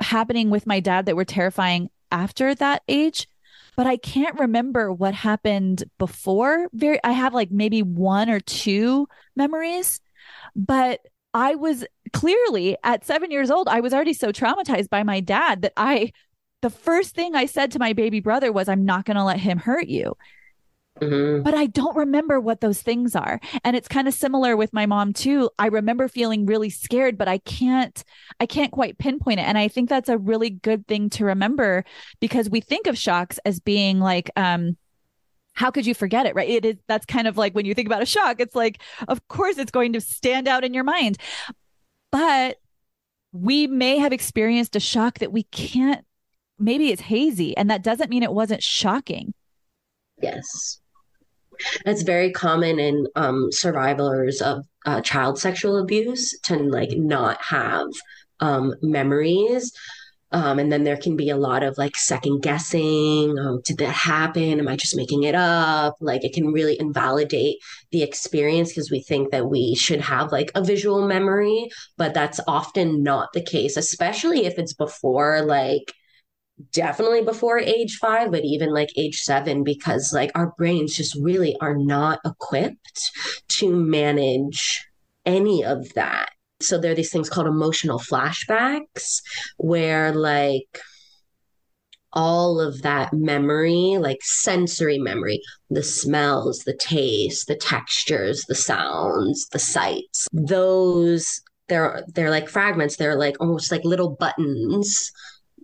happening with my dad that were terrifying after that age, but I can't remember what happened before. Very I have like maybe one or two memories, but I was clearly at 7 years old I was already so traumatized by my dad that I the first thing I said to my baby brother was I'm not going to let him hurt you. Mm-hmm. But I don't remember what those things are. And it's kind of similar with my mom too. I remember feeling really scared, but I can't I can't quite pinpoint it. And I think that's a really good thing to remember because we think of shocks as being like um how could you forget it right it is that's kind of like when you think about a shock it's like of course it's going to stand out in your mind but we may have experienced a shock that we can't maybe it's hazy and that doesn't mean it wasn't shocking yes it's very common in um, survivors of uh, child sexual abuse to like not have um, memories Um, and then there can be a lot of like second guessing. Oh, did that happen? Am I just making it up? Like it can really invalidate the experience because we think that we should have like a visual memory, but that's often not the case, especially if it's before like definitely before age five, but even like age seven, because like our brains just really are not equipped to manage any of that. So there are these things called emotional flashbacks where like all of that memory, like sensory memory, the smells, the taste, the textures, the sounds, the sights, those they're they're like fragments, they're like almost like little buttons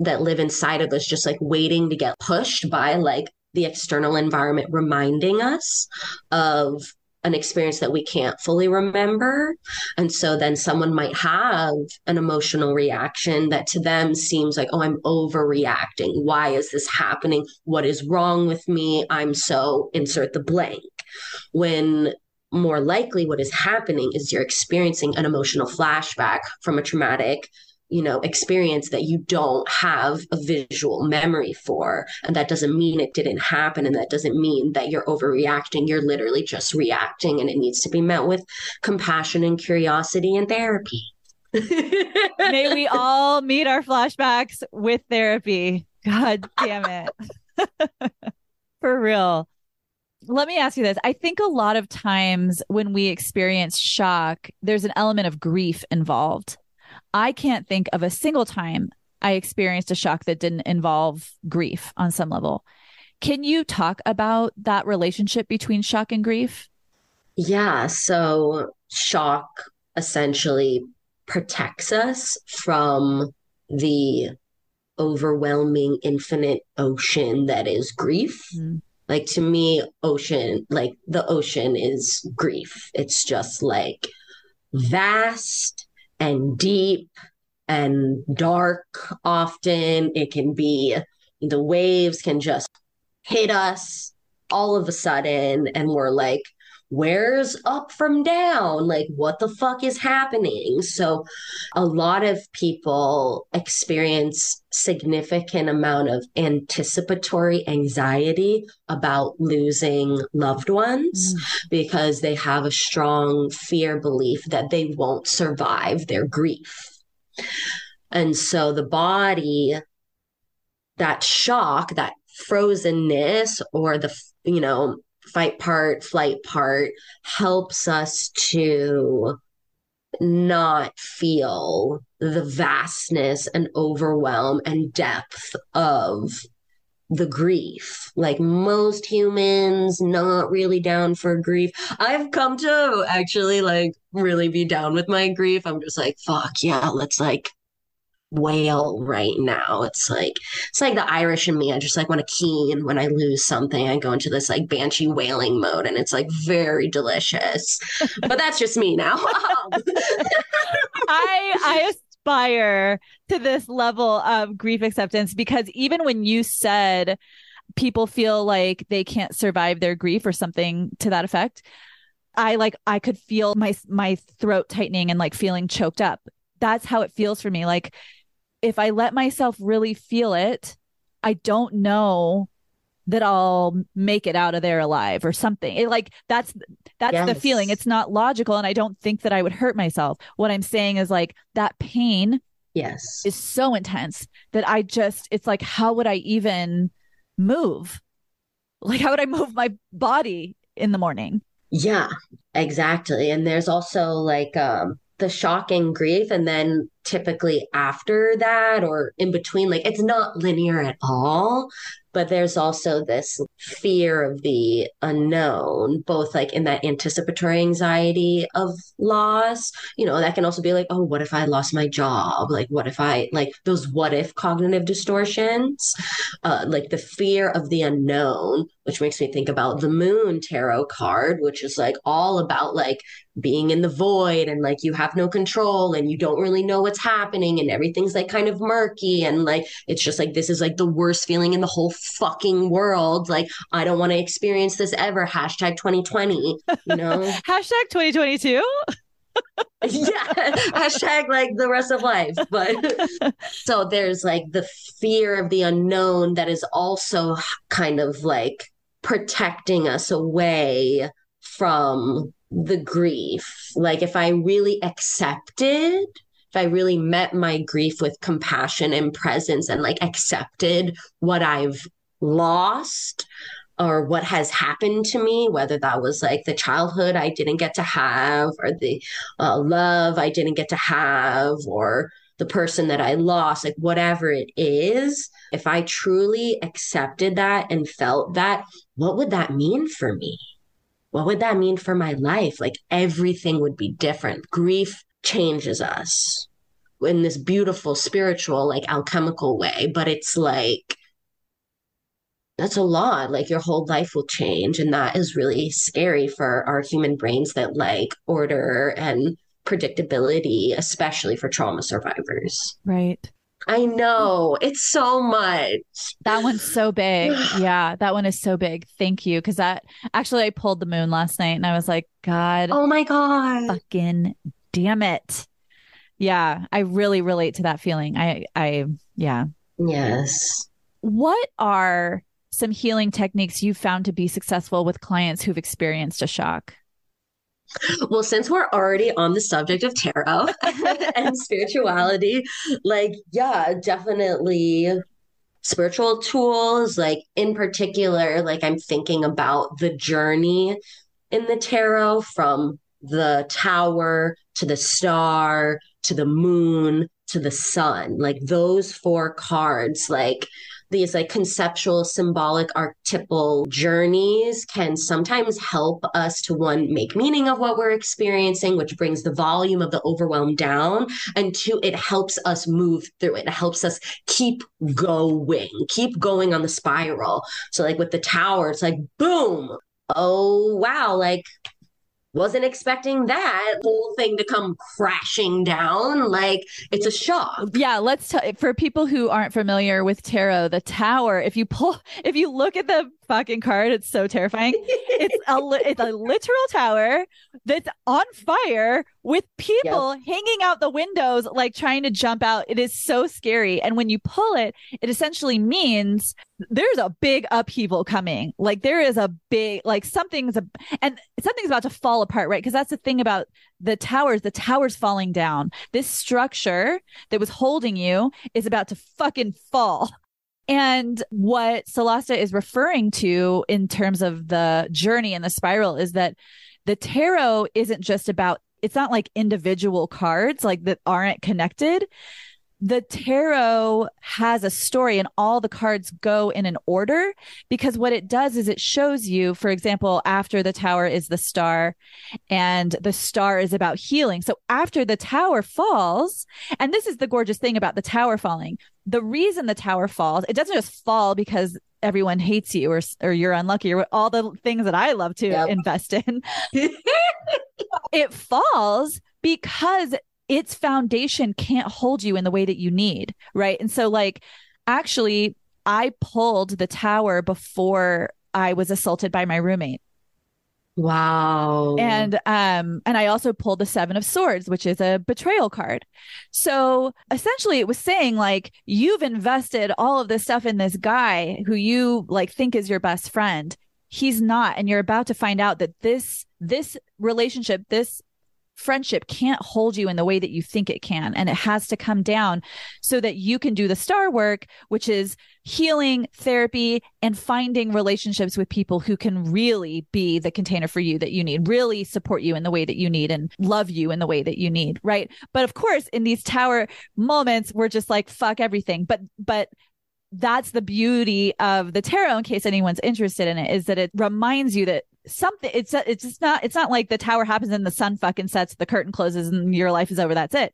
that live inside of us just like waiting to get pushed by like the external environment reminding us of an experience that we can't fully remember. And so then someone might have an emotional reaction that to them seems like, oh, I'm overreacting. Why is this happening? What is wrong with me? I'm so insert the blank. When more likely what is happening is you're experiencing an emotional flashback from a traumatic you know experience that you don't have a visual memory for. And that doesn't mean it didn't happen. And that doesn't mean that you're overreacting. You're literally just reacting and it needs to be met with compassion and curiosity and therapy. May we all meet our flashbacks with therapy. God damn it. For real. Let me ask you this. I think a lot of times when we experience shock, there's an element of grief involved. I can't think of a single time I experienced a shock that didn't involve grief on some level. Can you talk about that relationship between shock and grief? Yeah. So, shock essentially protects us from the overwhelming, infinite ocean that is grief. Mm. Like, to me, ocean, like the ocean is grief. It's just like vast and deep and dark often. It can be the waves can just hit us all of a sudden, and we're like, where's up from down? Like, what the fuck is happening? So, a lot of people experience significant amount of anticipatory anxiety about losing loved ones mm. because they have a strong fear belief that they won't survive their grief. And so the body, that shock, that frozenness, or the, you know, fight part, flight part helps us to not feel the vastness and overwhelm and depth of the grief. Like most humans, not really down for grief. I've come to actually like really be down with my grief. I'm just like, fuck yeah, let's like wail right now. It's like it's like the Irish in me. I just like want to keen when I lose something. I go into this like banshee wailing mode, and it's like very delicious. but that's just me now. I I aspire to this level of grief acceptance because even when you said people feel like they can't survive their grief or something to that effect. I like I could feel my my throat tightening and like feeling choked up. That's how it feels for me. Like if I let myself really feel it, I don't know that I'll make it out of there alive or something. It like that's that's yes. the feeling. It's not logical and I don't think that I would hurt myself. What I'm saying is like that pain yes is so intense that I just it's like how would I even move? Like how would I move my body in the morning? Yeah, exactly. And there's also like um the shock and grief and then typically after that or in between like it's not linear at all but there's also this fear of the unknown both like in that anticipatory anxiety of loss you know that can also be like oh what if i lost my job? Like what if i like those what if cognitive distortions? Uh, like the fear of the unknown which makes me think about the moon tarot card which is like all about like being in the void and like you have no control and you don't really know what's happening and everything's like kind of murky and like it's just like this is like the worst feeling in the whole fucking world. Like i don't want to experience this ever. Hashtag 2020 you know? Hashtag 2022 yeah, hashtag like the rest of life. But so there's like the fear of the unknown that is also kind of like protecting us away from the grief. Like if I really accepted, if I really met my grief with compassion and presence and like accepted what I've lost or what has happened to me, whether that was like the childhood I didn't get to have or the uh, love I didn't get to have or the person that I lost, like whatever it is, if I truly accepted that and felt that, what would that mean for me? What would that mean for my life? Like everything would be different. Grief changes us in this beautiful spiritual, like alchemical way, but it's like, that's a lot. Like your whole life will change. And that is really scary for our human brains that like order and predictability, especially for trauma survivors. Right. I know. It's so much. That one's so big. yeah, that one is so big. Thank you. Cause that actually I pulled the moon last night and I was like, God. Oh my God. Fucking damn it. Yeah. I really relate to that feeling. I I yeah. Yes. What are some healing techniques you've found to be successful with clients who've experienced a shock? Well, since we're already on the subject of tarot and spirituality, like, yeah, definitely spiritual tools. Like, in particular, like, I'm thinking about the journey in the tarot from the tower to the star to the moon to the sun. Like, those four cards, like, these like conceptual, symbolic, archetypal journeys can sometimes help us to one, make meaning of what we're experiencing, which brings the volume of the overwhelm down. And two, it helps us move through it. It helps us keep going, keep going on the spiral. So, like with the tower, it's like, boom. Oh, wow. Like, wasn't expecting that whole thing to come crashing down. Like it's a shock. Yeah, let's tell for people who aren't familiar with tarot, the tower, if you pull if you look at the fucking card. It's so terrifying. it's a it's a literal tower that's on fire with people hanging out the windows, like trying to jump out. It is so scary. And when you pull it, it essentially means there's a big upheaval coming. Like there is a big like something's a and something's about to fall apart, right? Because that's the thing about the towers. The towers falling down. This structure that was holding you is about to fucking fall. And what Solasta is referring to in terms of the journey and the spiral is that the tarot isn't just about, it's not like individual cards like that aren't connected the tarot has a story and all the cards go in an order because what it does is it shows you, for example, after the tower is the star and the star is about healing. So after the tower falls, and this is the gorgeous thing about the tower falling, the reason the tower falls, it doesn't just fall because everyone hates you or or you're unlucky or all the things that I love to yep. invest in. it falls because its foundation can't hold you in the way that you need. Right. And so, like, actually, I pulled the tower before I was assaulted by my roommate. Wow. And um and I also pulled the 7 of swords which is a betrayal card. So essentially it was saying like you've invested all of this stuff in this guy who you like think is your best friend. He's not and you're about to find out that this this relationship this friendship can't hold you in the way that you think it can. And it has to come down so that you can do the star work, which is healing, therapy, and finding relationships with people who can really be the container for you that you need, really support you in the way that you need and love you in the way that you need. Right. But of course, in these tower moments, we're just like, fuck everything. But, but that's the beauty of the tarot in case anyone's interested in it is that it reminds you that something it's it's just not it's not like the tower happens and the sun fucking sets the curtain closes and your life is over that's it.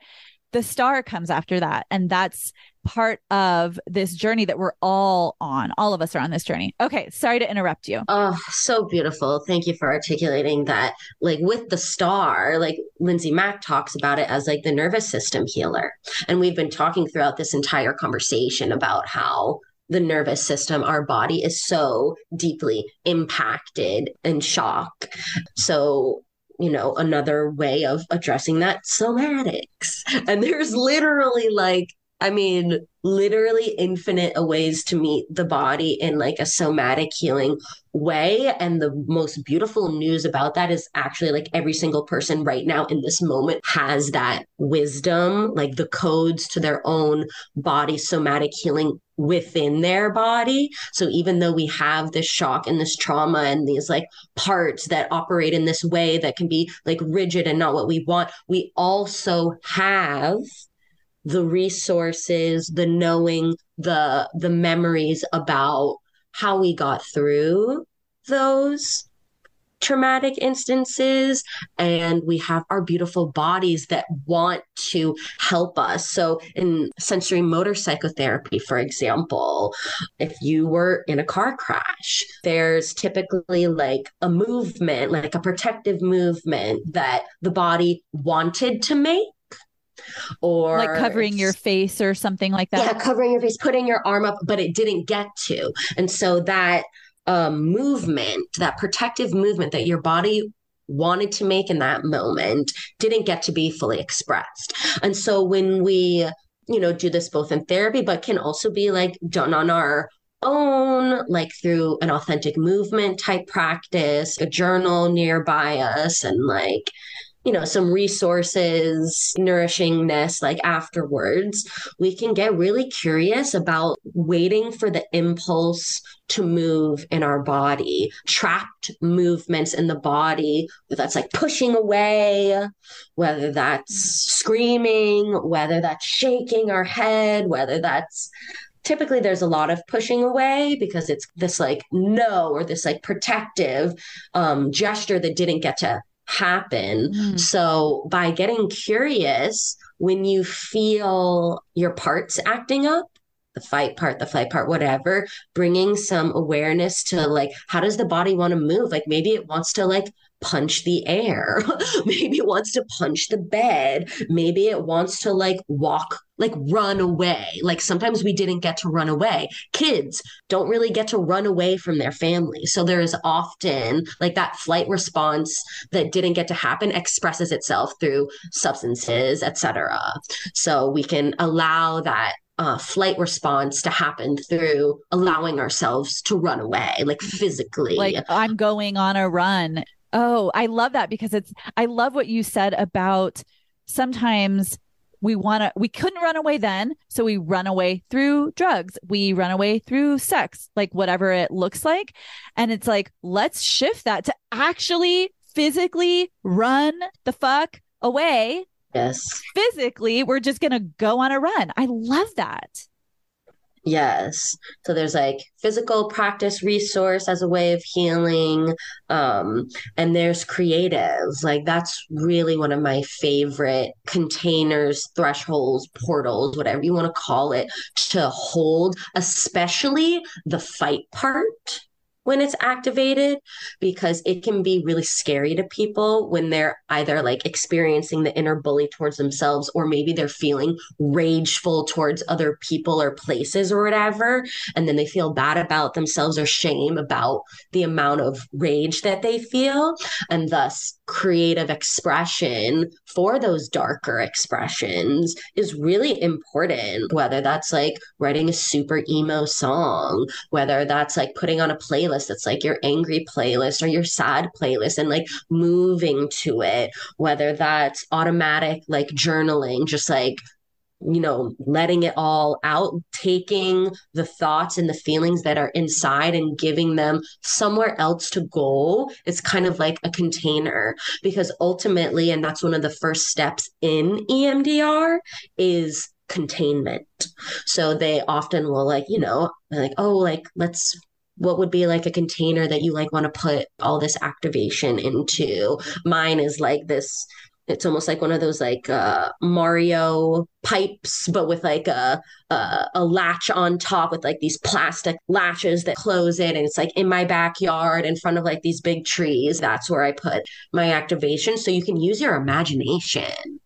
The star comes after that and that's part of this journey that we're all on all of us are on this journey. Okay sorry to interrupt you. Oh so beautiful. Thank you for articulating that like with the star like lindsay mack talks about it as like the nervous system healer. And we've been talking throughout this entire conversation about how the nervous system, our body is so deeply impacted and shock. So you know, another way of addressing that somatics. And there's literally like, I mean, literally infinite ways to meet the body in like a somatic healing way. And the most beautiful news about that is actually like every single person right now in this moment has that wisdom, like the codes to their own body somatic healing within their body. So even though we have this shock and this trauma and these like parts that operate in this way that can be like rigid and not what we want, we also have the resources, the knowing, the the memories about how we got through those traumatic instances. And we have our beautiful bodies that want to help us. So in sensorimotor psychotherapy for example if you were in a car crash there's typically like a movement like a protective movement that the body wanted to make or like covering your face or something like that. Yeah, covering your face, putting your arm up, but it didn't get to. And so that um, movement, that protective movement that your body wanted to make in that moment didn't get to be fully expressed. And so when we, you know, do this both in therapy, but can also be like done on our own, like through an authentic movement type practice, a journal nearby us, and like, you know, some resources, nourishingness, like afterwards, we can get really curious about waiting for the impulse to move in our body, trapped movements in the body, that's like pushing away, whether that's screaming, whether that's shaking our head, whether that's typically there's a lot of pushing away because it's this like no or this like protective um, gesture that didn't get to happen. Mm. So by getting curious, when you feel your parts acting up, the fight part, the flight part, whatever, bringing some awareness to like, how does the body want to move? Like maybe it wants to like punch the air. maybe it wants to punch the bed. Maybe it wants to like walk, like run away. Like sometimes we didn't get to run away. Kids don't really get to run away from their family. So there is often like that flight response that didn't get to happen expresses itself through substances, etc. So we can allow that uh, flight response to happen through allowing ourselves to run away, like physically. Like I'm going on a run Oh, I love that because it's, I love what you said about sometimes we want to, we couldn't run away then. So we run away through drugs. We run away through sex, like whatever it looks like. And it's like, let's shift that to actually physically run the fuck away. Yes. Physically, we're just going to go on a run. I love that. Yes. So there's like physical practice resource as a way of healing. Um, and there's creative. Like that's really one of my favorite containers, thresholds, portals, whatever you want to call it, to hold, especially the fight part when it's activated because it can be really scary to people when they're either like experiencing the inner bully towards themselves or maybe they're feeling rageful towards other people or places or whatever and then they feel bad about themselves or shame about the amount of rage that they feel and thus creative expression for those darker expressions is really important whether that's like writing a super emo song whether that's like putting on a playlist that's like your angry playlist or your sad playlist and like moving to it, whether that's automatic like journaling, just like you know, letting it all out, taking the thoughts and the feelings that are inside and giving them somewhere else to go. It's kind of like a container because ultimately, and that's one of the first steps in EMDR is containment. So they often will like, you know, like, oh, like let's what would be like a container that you like want to put all this activation into mine is like this it's almost like one of those like uh, Mario pipes, but with like a, a, a latch on top with like these plastic latches that close it, and it's like in my backyard in front of like these big trees. That's where I put my activation, so you can use your imagination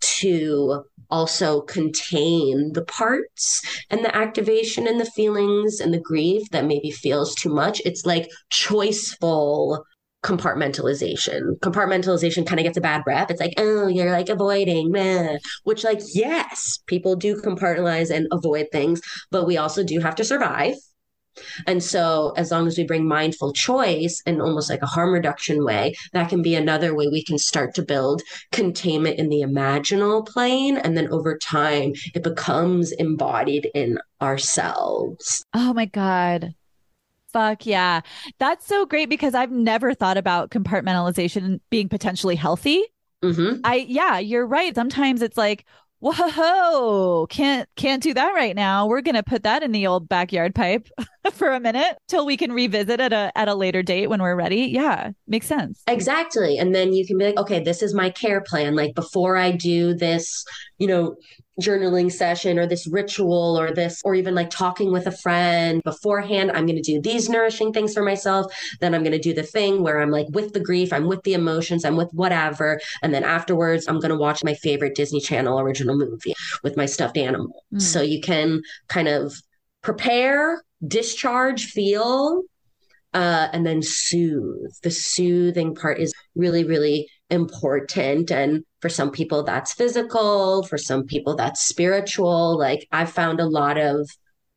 to also contain the parts and the activation and the feelings and the grief that maybe feels too much. It's like choiceful compartmentalization. Compartmentalization kind of gets a bad rep. It's like, oh, you're like avoiding, meh. which, like, yes, people do compartmentalize and avoid things, but we also do have to survive. And so, as long as we bring mindful choice in almost like a harm reduction way, that can be another way we can start to build containment in the imaginal plane. And then over time, it becomes embodied in ourselves. Oh my God. Fuck yeah. That's so great because I've never thought about compartmentalization being potentially healthy. Mm-hmm. I, yeah, you're right. Sometimes it's like, whoa, can't can't do that right now. We're gonna put that in the old backyard pipe for a minute till we can revisit at a at a later date when we're ready. Yeah, makes sense. Exactly. And then you can be like, okay, this is my care plan. Like before I do this, you know, journaling session or this ritual or this, or even like talking with a friend beforehand. I'm going to do these nourishing things for myself. Then I'm going to do the thing where I'm like with the grief, I'm with the emotions, I'm with whatever. And then afterwards, I'm going to watch my favorite Disney Channel original movie with my stuffed animal. Mm. So you can kind of prepare, discharge, feel, uh, and then soothe. The soothing part is really, really important. And for some people, that's physical. For some people, that's spiritual. Like I found a lot of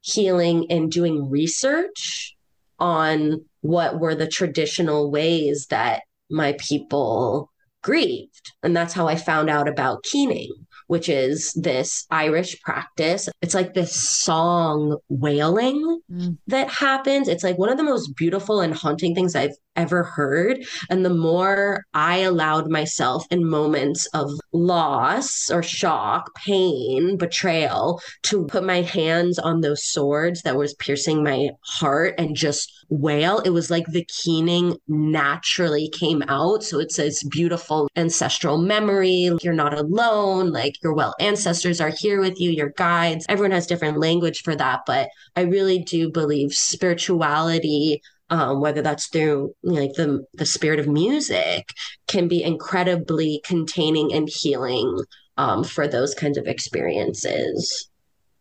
healing in doing research on what were the traditional ways that my people grieved. And that's how I found out about keening which is this Irish practice. It's like this song wailing mm. that happens. It's like one of the most beautiful and haunting things I've ever heard. And the more I allowed myself in moments of loss or shock, pain, betrayal to put my hands on those swords that was piercing my heart and just wail, it was like the keening naturally came out. So it's this beautiful ancestral memory. You're not alone. Like your well ancestors are here with you, your guides. Everyone has different language for that. But I really do believe spirituality um, whether that's through like the the spirit of music, can be incredibly containing and healing um, for those kinds of experiences.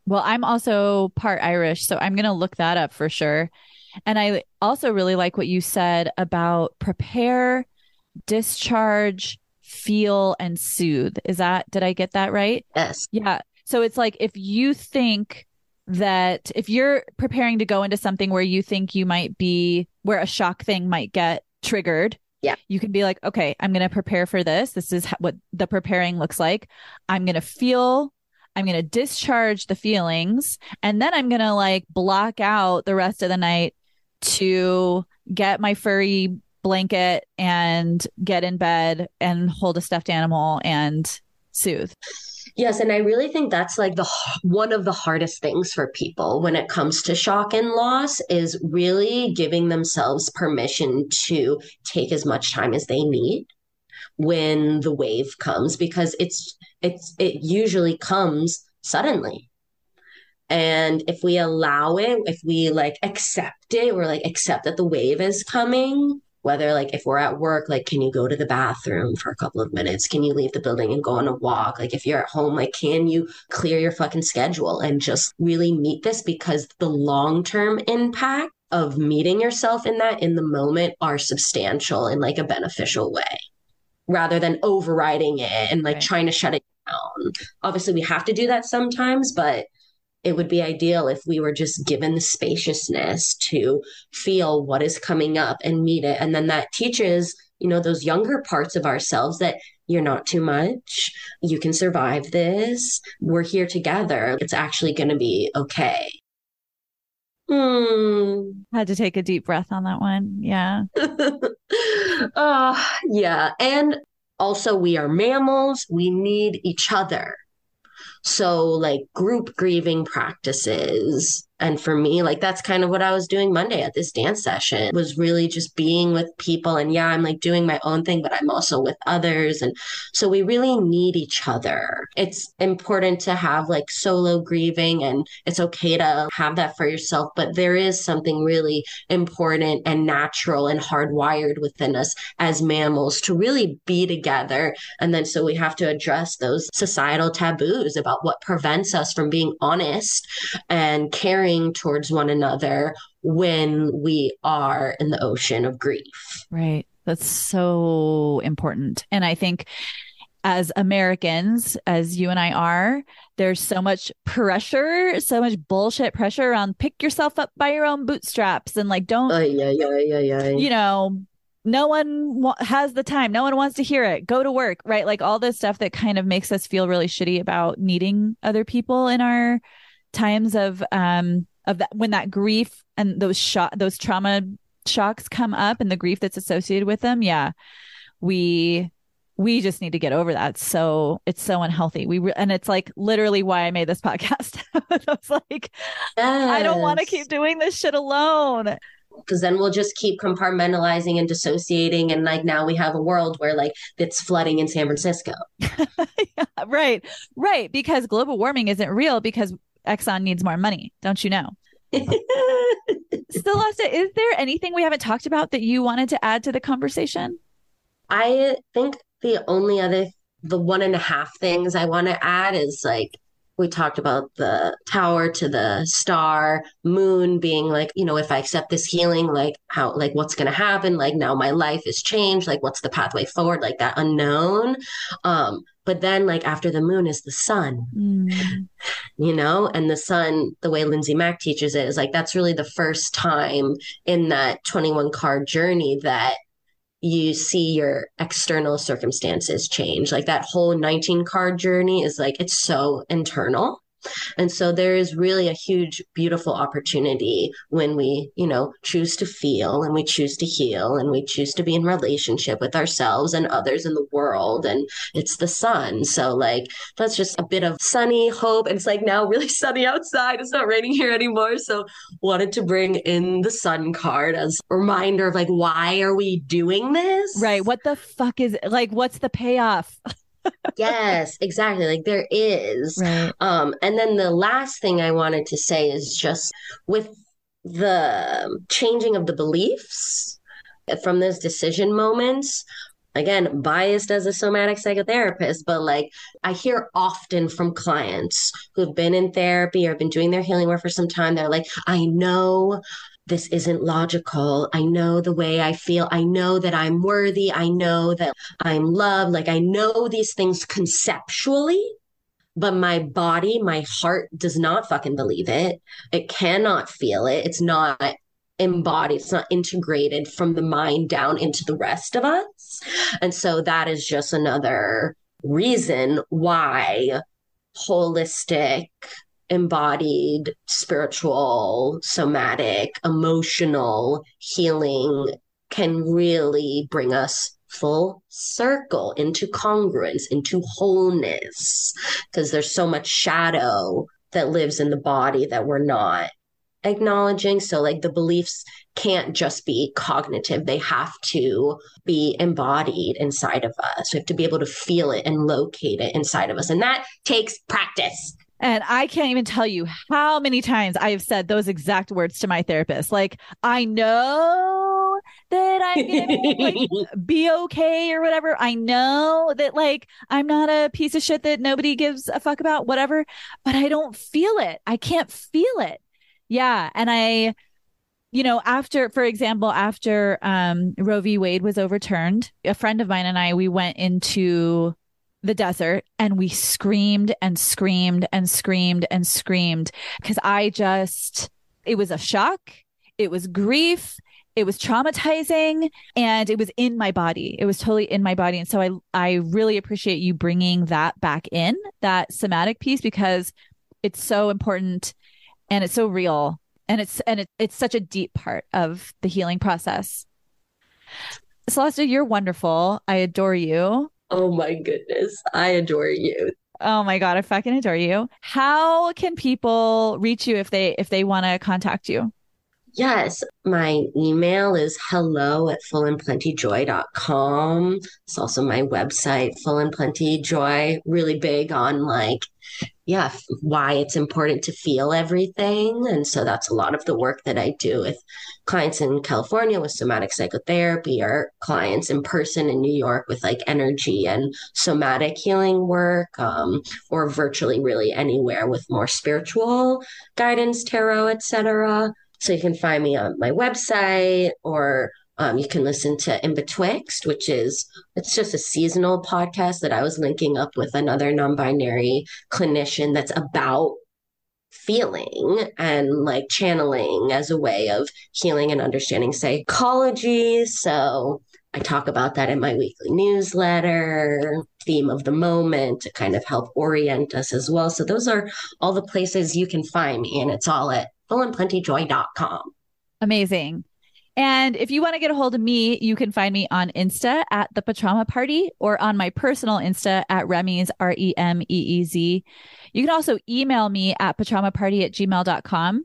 Well, I'm also part Irish, so I'm going to look that up for sure. And I also really like what you said about prepare, discharge, feel, and soothe. Is that, did I get that right? Yes. Yeah. So it's like if you think that if you're preparing to go into something where you think you might be, where a shock thing might get triggered, yeah. You can be like, okay, I'm going to prepare for this. This is what the preparing looks like. I'm going to feel I'm going to discharge the feelings and then I'm going to like block out the rest of the night to get my furry blanket and get in bed and hold a stuffed animal and soothe. Yes, and I really think that's like the one of the hardest things for people when it comes to shock and loss is really giving themselves permission to take as much time as they need when the wave comes because it's it's it usually comes suddenly. And if we allow it, if we like accept it, we're like accept that the wave is coming, whether like if we're at work, like can you go to the bathroom for a couple of minutes? Can you leave the building and go on a walk? Like if you're at home, like can you clear your fucking schedule and just really meet this? Because the long term impact of meeting yourself in that in the moment are substantial in like a beneficial way rather than overriding it and like right. trying to shut it down. Obviously, we have to do that sometimes, but it would be ideal if we were just given the spaciousness to feel what is coming up and meet it. And then that teaches, you know, those younger parts of ourselves that you're not too much. You can survive this. We're here together. It's actually going to be okay. Hmm. Had to take a deep breath on that one. Yeah. uh, yeah. And also, we are mammals. We need each other. So, like group grieving practices and for me like that's kind of what i was doing monday at this dance session was really just being with people. And yeah i'm like doing my own thing but i'm also with others. And so we really need each other. It's important to have like solo grieving and it's okay to have that for yourself but there is something really important and natural and hardwired within us as mammals to really be together. And then so we have to address those societal taboos about what prevents us from being honest and caring caring towards one another when we are in the ocean of grief. Right. That's so important. And I think as Americans, as you and I are, there's so much pressure, so much bullshit pressure around pick yourself up by your own bootstraps and like don't, Uh, yeah, yeah, yeah, yeah. you know, no one wa- has the time. No one wants to hear it. Go to work, right? Like all this stuff that kind of makes us feel really shitty about needing other people in our times of um of that when that grief and those shot those trauma shocks come up and the grief that's associated with them. Yeah, we we just need to get over that. So it's so unhealthy. We re- and it's like literally why I made this podcast. I was like, I don't want to keep doing this shit alone. because then we'll just keep compartmentalizing and dissociating and like now we have a world where like it's flooding in san francisco Yeah, right, right. Because global warming isn't real because Exxon needs more money. Don't you know? Solasta, is there anything we haven't talked about that you wanted to add to the conversation? i think the only other the one and a half things i want to add is like we talked about the tower to the star moon being like you know if i accept this healing like how like what's going to happen like now my life is changed like what's the pathway forward like that unknown um but then like after the moon is the sun Mm, you know and the sun the way lindsay mack teaches it is like that's really the first time in that 21 card journey that you see your external circumstances change. Like that whole 19 card journey is like it's so internal and so there is really a huge beautiful opportunity when we you know choose to feel and we choose to heal and we choose to be in relationship with ourselves and others in the world and it's the sun so like that's just a bit of sunny hope and it's like now really sunny outside it's not raining here anymore so wanted to bring in the sun card as a reminder of like why are we doing this right. What the fuck is like? What's the payoff? yes exactly like there is Right. um and then the last thing i wanted to say is just with the changing of the beliefs from those decision moments again biased as a somatic psychotherapist but like i hear often from clients who've been in therapy or have been doing their healing work for some time they're like i know this isn't logical. I know the way I feel. I know that I'm worthy. I know that I'm loved. Like I know these things conceptually, but my body, my heart does not fucking believe it. It cannot feel it. It's not embodied. It's not integrated from the mind down into the rest of us. And so that is just another reason why holistic embodied, spiritual, somatic, emotional healing can really bring us full circle into congruence, into wholeness, because there's so much shadow that lives in the body that we're not acknowledging. So, like, the beliefs can't just be cognitive, they have to be embodied inside of us. We have to be able to feel it and locate it inside of us. And that takes practice. And I can't even tell you how many times I have said those exact words to my therapist. Like, I know that I'm gonna like, be okay or whatever. I know that like I'm not a piece of shit that nobody gives a fuck about, whatever, but I don't feel it. I can't feel it. Yeah. And I, you know, after, for example, after um, Roe v. Wade was overturned, a friend of mine and I, we went into the desert and we screamed and screamed and screamed and screamed because I just, it was a shock. It was grief. It was traumatizing and it was in my body. It was totally in my body. And so I, I really appreciate you bringing that back in, that somatic piece, because it's so important and it's so real and it's and it, it's such a deep part of the healing process Solasta you're wonderful i adore you Oh my goodness. I adore you. oh my god i fucking adore you how can people reach you if they if they want to contact you Yes, my email is hello at fullandplentyjoy.com. It's also my website, Full and Plenty Joy, really big on like, yeah, why it's important to feel everything. And so that's a lot of the work that I do with clients in California with somatic psychotherapy or clients in person in New York with like energy and somatic healing work, um, or virtually really anywhere with more spiritual guidance, tarot, etc. So you can find me on my website or Um, you can listen to In Betwixt, which is it's just a seasonal podcast that I was linking up with another non-binary clinician that's about feeling and like channeling as a way of healing and understanding psychology. So I talk about that in my weekly newsletter, theme of the moment to kind of help orient us as well. So those are all the places you can find me, and it's all at fullandplentyjoy.com. Amazing. And if you want to get a hold of me, you can find me on Insta at the Patrauma Party or on my personal Insta at Remeez R E M E E Z. You can also email me at patraumaparty at gmail.com.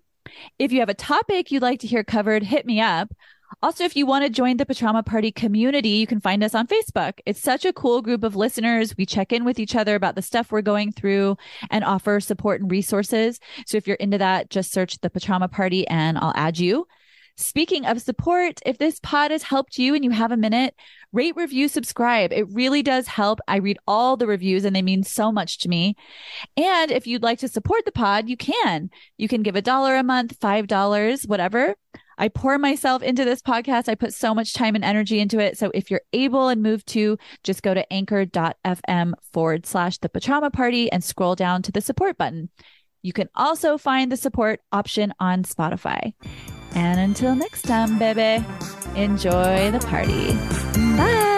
If you have a topic you'd like to hear covered, hit me up. Also, if you want to join the Patrauma Party community, you can find us on Facebook. It's such a cool group of listeners. We check in with each other about the stuff we're going through and offer support and resources. So if you're into that, just search the Patrauma Party and I'll add you. Speaking of support, if this pod has helped you and you have a minute, rate, review, subscribe. It really does help. I read all the reviews and they mean so much to me. And if you'd like to support the pod, you can. You can give a dollar a month, $5, whatever. I pour myself into this podcast. I put so much time and energy into it. So if you're able and moved to, just go to anchor.fm forward slash the Patrauma Party and scroll down to the support button. You can also find the support option on Spotify. And until next time, baby, enjoy the party. Bye.